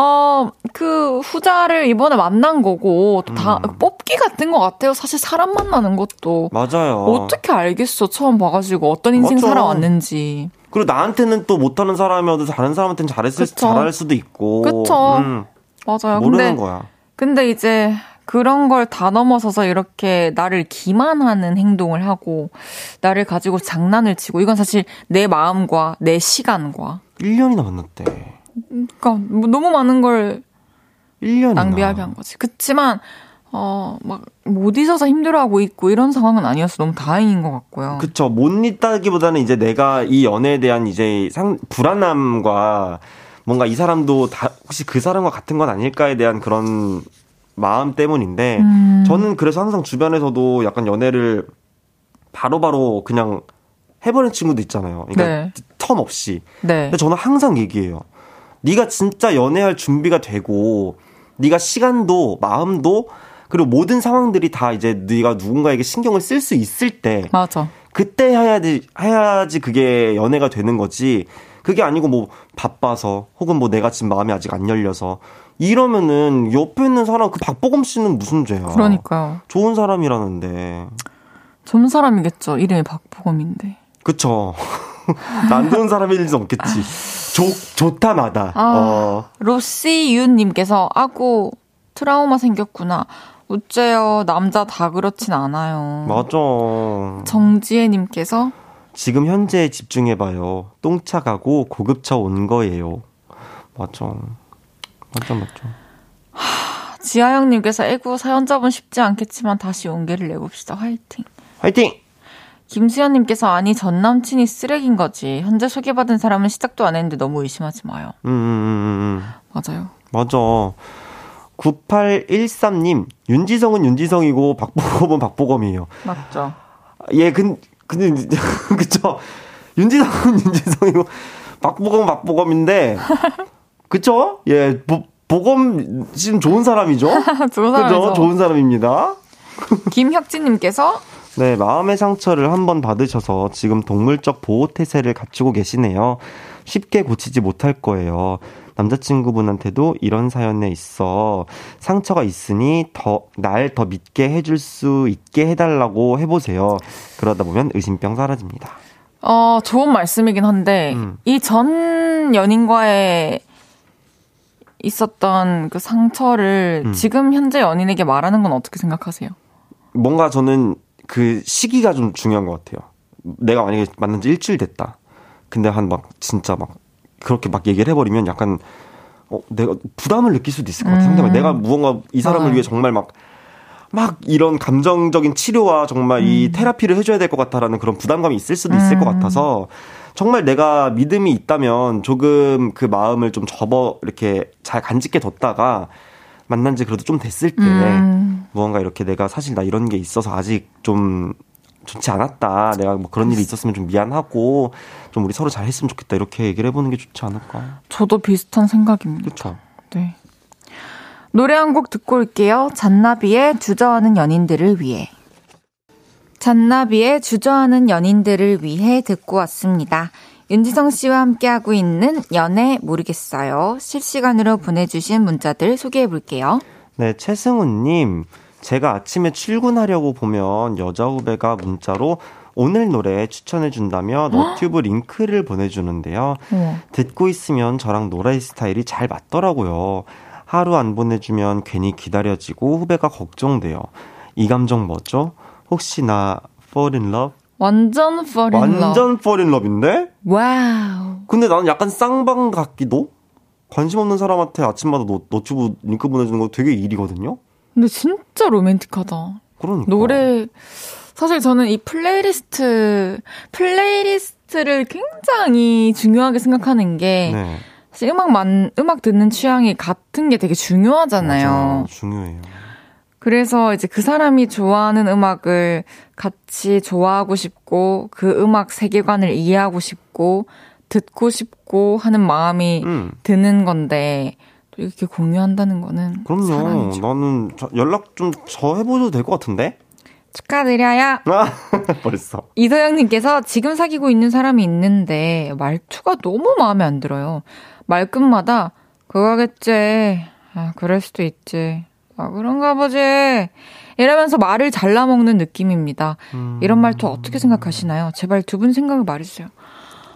어, 그 후자를 이번에 만난 거고, 또 다 음. 뽑기 같은 것 같아요. 사실 사람 만나는 것도. 맞아요. 어떻게 알겠어? 처음 봐가지고 어떤 인생 맞죠. 살아왔는지. 그리고 나한테는 또 못하는 사람이어도 다른 사람한테는 잘했을, 그쵸. 잘할 수도 있고. 그쵸. 음, 맞아요. 모르는 근데, 거야. 근데 이제 그런 걸 다 넘어서서 이렇게 나를 기만하는 행동을 하고, 나를 가지고 장난을 치고, 이건 사실 내 마음과 내 시간과, 1년이나 만났대. 그러니까 뭐 너무 많은 걸 1년이나. 낭비하게 한 거지. 그치만, 어, 막, 못 잊어서 힘들어하고 있고 이런 상황은 아니어서 너무 다행인 것 같고요. 그쵸. 못 잊다기보다는 이제 내가 이 연애에 대한 이제 상, 불안함과 뭔가 이 사람도 다 혹시 그 사람과 같은 건 아닐까에 대한 그런 마음 때문인데 음. 저는 그래서 항상 주변에서도 약간 연애를 바로바로 그냥 해버린 친구도 있잖아요. 그러니까 네. 텀 없이. 네. 근데 저는 항상 얘기해요. 네가 진짜 연애할 준비가 되고 네가 시간도 마음도 그리고 모든 상황들이 다 이제 네가 누군가에게 신경을 쓸 수 있을 때 맞아. 그때 해야지 해야지 그게 연애가 되는 거지. 그게 아니고 뭐 바빠서 혹은 뭐 내가 지금 마음이 아직 안 열려서 이러면은 옆에 있는 사람 그 박보검 씨는 무슨 죄야? 그러니까요. 좋은 사람이라는데. 좋은 사람이겠죠. 이름이 박보검인데. 그쵸. [LAUGHS] 난 좋은 사람일 리는 없겠지. [LAUGHS] 좋, 좋다, 마다. 아, 어. 로시윤님께서, 아고, 트라우마 생겼구나. 어째요. 남자 다 그렇진 않아요. 맞아. 정지혜님께서, 지금 현재에 집중해봐요. 똥차 가고 고급차 온 거예요. 맞아. 맞아, 맞아. 지하영님께서, 애구, 사연자분 쉽지 않겠지만 다시 용기를 내봅시다. 화이팅. 화이팅! 김수현님께서, 아니, 전 남친이 쓰레기인 거지. 현재 소개받은 사람은 시작도 안 했는데 너무 의심하지 마요. 음, 음, 음, 음. 맞아요. 맞아. 9813님, 윤지성은 윤지성이고, 박보검은 박보검이에요. 맞죠. 예, 근, 근데, [LAUGHS] 그쵸. 윤지성은 윤지성이고, 박보검은 박보검인데, [LAUGHS] 그쵸? 예, 보, 보검 씨는 좋은 사람이죠? [LAUGHS] 좋은? 사람이죠. 좋은 사람입니다. 김혁진님께서, 네, 마음의 상처를 한번 받으셔서 지금 동물적 보호태세를 갖추고 계시네요. 쉽게 고치지 못할 거예요. 남자친구분한테도 이런 사연에 있어 상처가 있으니 더, 날 더 믿게 해줄 수 있게 해달라고 해보세요. 그러다 보면 의심병 사라집니다. 어, 좋은 말씀이긴 한데, 음. 이전 연인과의 있었던 그 상처를 음. 지금 현재 연인에게 말하는 건 어떻게 생각하세요? 뭔가 저는 그 시기가 좀 중요한 것 같아요. 내가 만약에 만난 지 일주일 됐다. 근데 한 막 진짜 막 그렇게 막 얘기를 해버리면 약간 어 내가 부담을 느낄 수도 있을 것 같아. 음. 상대방 내가 무언가 이 사람을 아. 위해 정말 막막 이런 감정적인 치료와 정말 이 테라피를 해줘야 될 것 같다라는 그런 부담감이 있을 수도 있을 것 음. 같아서 정말 내가 믿음이 있다면 조금 그 마음을 좀 접어 이렇게 잘 간직해 뒀다가 만난 지 그래도 좀 됐을 때 음. 무언가 이렇게 내가 사실 나 이런 게 있어서 아직 좀 좋지 않았다. 내가 뭐 그런 일이 있었으면 좀 미안하고 좀 우리 서로 잘 했으면 좋겠다. 이렇게 얘기를 해보는 게 좋지 않을까. 저도 비슷한 생각입니다. 그렇죠. 네. 노래 한 곡 듣고 올게요. 잔나비의 주저하는 연인들을 위해. 잔나비의 주저하는 연인들을 위해 듣고 왔습니다. 윤지성 씨와 함께하고 있는 연애 모르겠어요. 실시간으로 보내주신 문자들 소개해 볼게요. 네, 최승우님. 제가 아침에 출근하려고 보면 여자 후배가 문자로 오늘 노래 추천해 준다며 너튜브 링크를 보내주는데요. 듣고 있으면 저랑 노래 스타일이 잘 맞더라고요. 하루 안 보내주면 괜히 기다려지고 후배가 걱정돼요. 이 감정 뭐죠? 혹시 나 fall in love? 완전 fall in love. 완전 fall in love인데? 와우. 근데 나는 약간 쌍방 같기도? 관심 없는 사람한테 아침마다 노, 너튜브 링크 보내주는 거 되게 일이거든요? 근데 진짜 로맨틱하다. 그러니까. 노래 사실 저는 이 playlist playlist를 굉장히 중요하게 생각하는 게 네. 사실 음악만 음악 듣는 취향이 같은 게 되게 중요하잖아요. 맞아, 중요해요. 그래서 이제 그 사람이 좋아하는 음악을 같이 좋아하고 싶고 그 음악 세계관을 이해하고 싶고 듣고 싶고 하는 마음이 음. 드는 건데 또 이렇게 공유한다는 거는 그럼요. 사랑이죠. 나는 저- 연락 좀 저 해보셔도 될 것 같은데? 축하드려요. 아, [LAUGHS] 벌써. 이서영님께서 지금 사귀고 있는 사람이 있는데 말투가 너무 마음에 안 들어요. 말끝마다 그거겠지. 아, 그럴 수도 있지. 아, 그런가 보지. 이러면서 말을 잘라먹는 느낌입니다. 음. 이런 말투 어떻게 생각하시나요? 제발 두 분 생각을 말해주세요.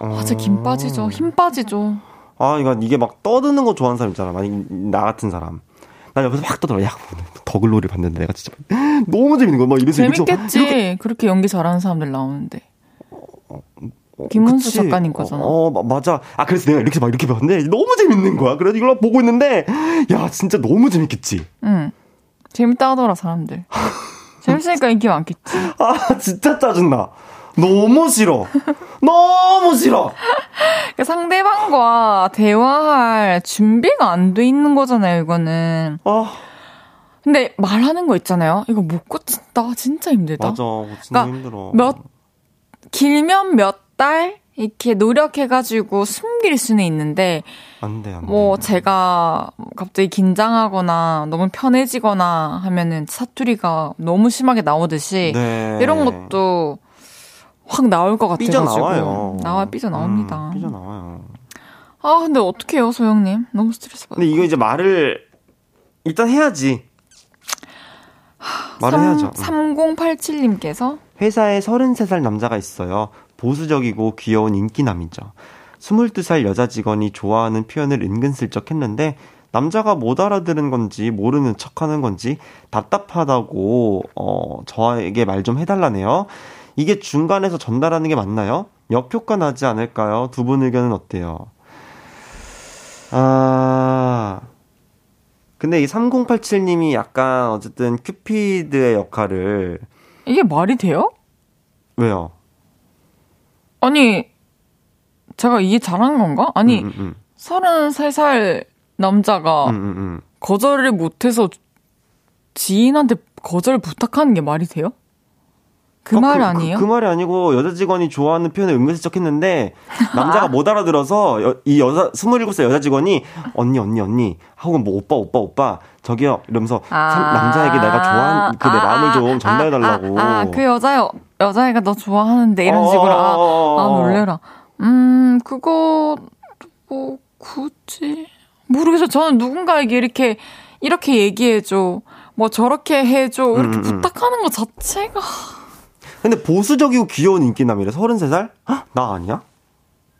맞아, 김 빠지죠. 힘 빠지죠. 아, 이거 이게 막 떠드는 거 좋아하는 사람 있잖아. 만약 나 같은 사람. 나 옆에서 막 떠들어. 야, 오늘 더글로리 봤는데 내가 진짜 [LAUGHS] 너무 재밌는 거야. 막 이래서 재밌겠지. 이렇게 그렇게 연기 잘하는 사람들 나오는데. 김문수 그치. 작가님 거잖아. 어, 어, 마- 맞아. 아, 그래서 내가 이렇게 막 이렇게 봤는데 너무 재밌는 거야. 그래서 이걸 막 보고 있는데 야, 진짜 너무 재밌겠지. 응. 재밌다 하더라, 사람들. [LAUGHS] 재밌으니까 인기 많겠지. 아, 진짜 짜증나. 너무 싫어. 너무 싫어. [LAUGHS] 그러니까 상대방과 대화할 준비가 안 돼 있는 거잖아요, 이거는. 아, 근데 말하는 거 있잖아요. 이거 못 고친다. 진짜 힘들다. 맞아. 진짜 그러니까 힘들어. 몇, 길면 몇 달 이렇게 노력해가지고 숨길 수는 있는데 안 돼, 안 돼. 뭐 제가 갑자기 긴장하거나 너무 편해지거나 하면은 사투리가 너무 심하게 나오듯이 네. 이런 것도 확 나올 것 같아가지고 삐져나와요. 나와 삐져 나옵니다. 음, 삐져 나와요. 아 근데 어떡해요 소영님 너무 스트레스 받아. 근데 이거 이제 말을 일단 해야지. 말을 해야죠. 음. 3087님께서 회사에 33살 남자가 있어요. 보수적이고 귀여운 인기남이죠. 22살 여자 직원이 좋아하는 표현을 은근슬쩍 했는데 남자가 못 알아들은 건지 모르는 척 하는 건지 답답하다고 어 저에게 말 좀 해달라네요. 이게 중간에서 전달하는 게 맞나요? 역효과 나지 않을까요? 두 분 의견은 어때요? 아 근데 이 3087님이 약간 어쨌든 큐피드의 역할을 이게 말이 돼요? 왜요? 아니 제가 이해 잘한 건가? 아니 음, 음, 33살 남자가 음, 음, 음. 거절을 못해서 지인한테 거절 부탁하는 게 말이 돼요? 그 어, 말 아니에요? 그, 그 말이 아니고 여자 직원이 좋아하는 표현을 은근슬쩍 했는데 [LAUGHS] 남자가 못 알아들어서 여, 이 여자 27살 여자 직원이 언니 언니 언니 혹은 뭐 오빠 오빠 오빠 저기요 이러면서 참- 남자에게 내가 좋아하는 그내 아, 마음을 아, 좀 전달해 달라고. 아, 아, 그 여자 여자애가 너 좋아하는데 이런 어, 식으로 아, 어, 아 어. 놀래라. 음 그거 뭐 굳이 모르겠어. 저는 누군가에게 이렇게 이렇게 얘기해줘. 뭐 저렇게 해줘. 이렇게 음, 음. 부탁하는 것 자체가 근데 보수적이고 귀여운 인기남이래. 33살? 헉, 나 아니야?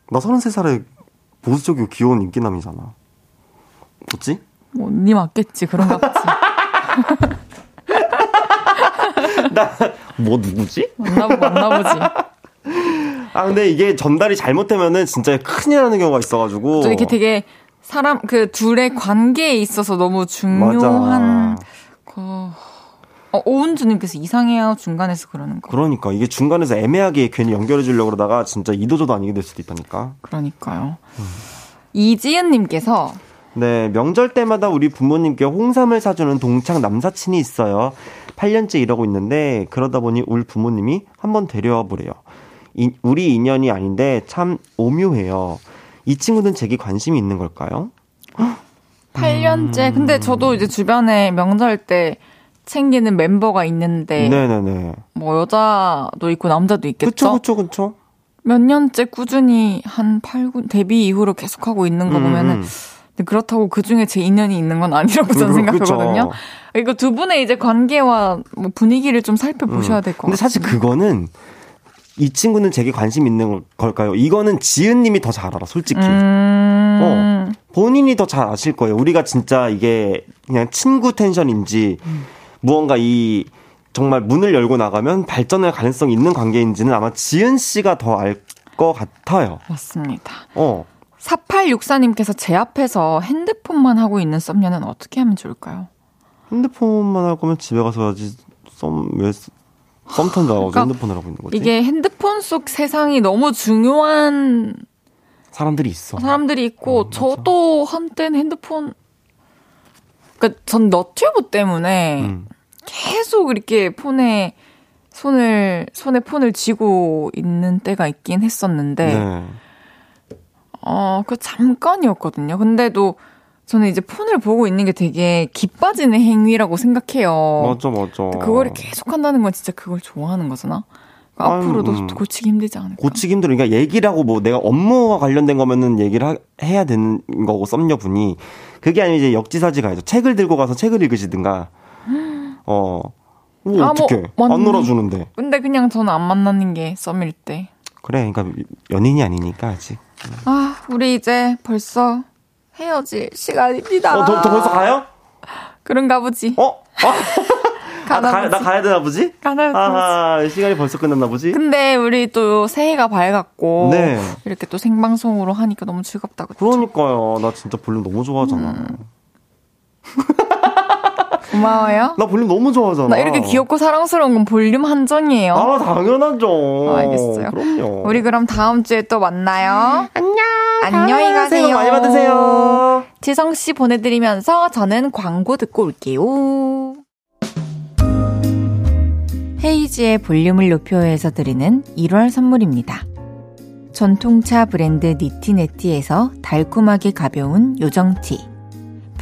나 33살에 보수적이고 귀여운 인기남이잖아. 뭐지? 뭐 니 맞겠지 그런가 보지. [LAUGHS] 뭐 누구지? 만나보 만나보지. 아 근데 이게 전달이 잘못되면은 진짜 큰일 나는 경우가 있어가지고. 또 이렇게 되게 사람 그 둘의 관계에 있어서 너무 중요한 맞아. 그 어, 오은주님께서 이상해요 중간에서 그러는 거. 그러니까 이게 중간에서 애매하게 괜히 연결해 주려고 그러다가 진짜 이도저도 아니게 될 수도 있다니까. 그러니까요. 이지은님께서 네, 명절 때마다 우리 부모님께 홍삼을 사주는 동창 남사친이 있어요. 8년째 이러고 있는데 그러다 보니 울 부모님이 한번 데려와 보래요. 이- 우리 인연이 아닌데 참 오묘해요. 이 친구는 제게 관심이 있는 걸까요? [GASPS] 8년째. 음. 근데 저도 이제 주변에 명절 때 챙기는 멤버가 있는데 네네네. 뭐 여자도 있고 남자도 있겠죠. 그쵸 그쵸 그쵸. 몇 년째 꾸준히 한 8, 9 데뷔 이후로 계속 하고 있는 거 보면은 음, 근데 그렇다고 그 중에 제 인연이 있는 건 아니라고 저는 그- 그쵸. 생각하거든요. 이거 두 분의 이제 관계와 뭐 분위기를 좀 살펴보셔야 될 것 같아요. 근데 사실 그거는 이 친구는 제게 관심 있는 걸까요? 이거는 지은님이 더 잘 알아, 솔직히. 음. 어. 본인이 더 잘 아실 거예요. 우리가 진짜 이게 그냥 친구 텐션인지 무언가 이 정말 문을 열고 나가면 발전할 가능성이 있는 관계인지는 아마 지은 씨가 더 알 것 같아요. 맞습니다. 어. 4864님께서 제 앞에서 핸드폰만 하고 있는 썸녀는 어떻게 하면 좋을까요? 핸드폰만 할 거면 집에 가서 해야지. 썸, 왜, 썸탄 줄 알고 그러니까 핸드폰을 하고 있는 거지? 이게 핸드폰 속 세상이 너무 중요한 사람들이 있어. 사람들이 있고 어. 저도 한때는 핸드폰 그러니까 전 너튜브 때문에 음. 계속 이렇게 폰에 손을 손에 폰을 쥐고 있는 때가 있긴 했었는데 네. 어, 그 잠깐이었거든요. 근데도 저는 이제 폰을 보고 있는 게 되게 기빠지는 행위라고 생각해요. 맞아, 맞아. 그거를 계속 한다는 건 진짜 그걸 좋아하는 거잖아. 그러니까 아유, 앞으로도 음. 고치기 힘들지 않을까. 고치기 힘들어. 그러니까 얘기를 하고 뭐 내가 업무와 관련된 거면은 얘기를 하- 해야 되는 거고 썸녀분이 그게 아니면 이제 역지사지 가야죠. 책을 들고 가서 책을 읽으시든가. [GASPS] 어. 뭐 아, 어떻게 뭐, 안 맞네. 놀아주는데. 근데 그냥 저는 안 만나는 게 썸일 때. 그래, 그러니까 연인이 아니니까 아직. 아, 우리 이제 벌써 헤어질 시간입니다. 어, 더, 더 벌써 가요? 그런가 보지. 어? 어? [LAUGHS] 아, 가나 가, 나 보지. 가야 되나 보지? 가나 보지. 아하, 시간이 벌써 끝났나 보지? 근데 우리 또 새해가 밝았고 네. 이렇게 또 생방송으로 하니까 너무 즐겁다 그죠? 그러니까요. 나 진짜 볼륨 너무 좋아하잖아. 음. [LAUGHS] 고마워요. 나 볼륨 너무 좋아하잖아. 나 이렇게 귀엽고 사랑스러운 건 볼륨 한정이에요. 아, 당연하죠. 알겠어요. 그럼요. 우리 그럼 다음 주에 또 만나요. 안녕. 안녕히 가세요. 새해 복 많이 받으세요. 지성 씨 보내드리면서 저는 광고 듣고 올게요. 헤이즈의 볼륨을 높여서 드리는 1월 선물입니다. 전통차 브랜드 니티네티에서 달콤하게 가벼운 요정티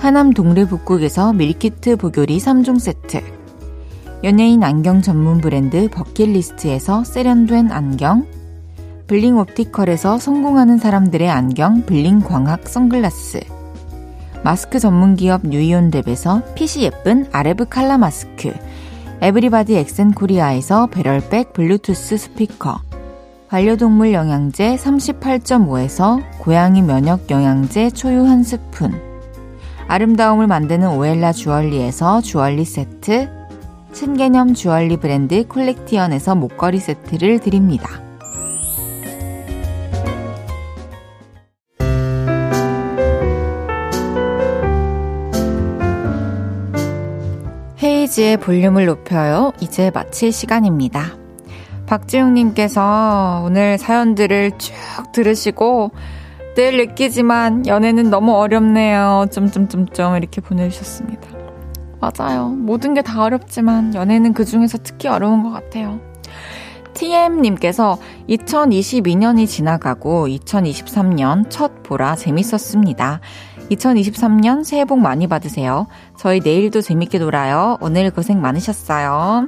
하남 동래복국에서 밀키트 복요리 3종 세트. 연예인 안경 전문 브랜드 버킷리스트에서 세련된 안경. 블링 옵티컬에서 성공하는 사람들의 안경 블링 광학 선글라스. 마스크 전문 기업 뉴이온랩에서 핏이 예쁜 아레브 칼라 마스크. 에브리바디 엑센 코리아에서 배럴백 블루투스 스피커. 반려동물 영양제 38.5에서 고양이 면역 영양제 초유 한 스푼 아름다움을 만드는 오엘라 주얼리에서 주얼리 세트 신개념 주얼리 브랜드 콜렉티언에서 목걸이 세트를 드립니다. 헤이지의 볼륨을 높여요. 이제 마칠 시간입니다. 박지웅님께서 오늘 사연들을 쭉 들으시고 늘 느끼지만 연애는 너무 어렵네요. 점점점점 이렇게 보내주셨습니다. 맞아요. 모든 게 다 어렵지만 연애는 그 중에서 특히 어려운 것 같아요. TM님께서 2022년이 지나가고 2023년 첫 보라 재밌었습니다. 2023년 새해 복 많이 받으세요. 저희 내일도 재밌게 놀아요. 오늘 고생 많으셨어요.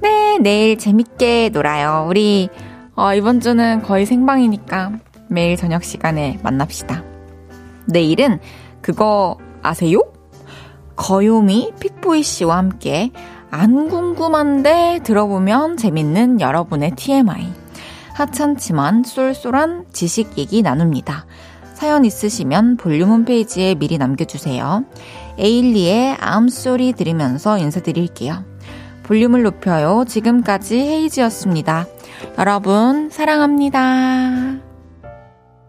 네, 내일 재밌게 놀아요. 우리 어, 이번 주는 거의 생방이니까 매일 저녁 시간에 만납시다. 내일은 그거 아세요? 거요미 픽보이 씨와 함께 안 궁금한데 들어보면 재밌는 여러분의 TMI. 하찮지만 쏠쏠한 지식 얘기 나눕니다. 사연 있으시면 볼륨 홈페이지에 미리 남겨주세요. 에일리의 암소리 들으면서 인사드릴게요. 볼륨을 높여요. 지금까지 헤이지였습니다. 여러분, 사랑합니다.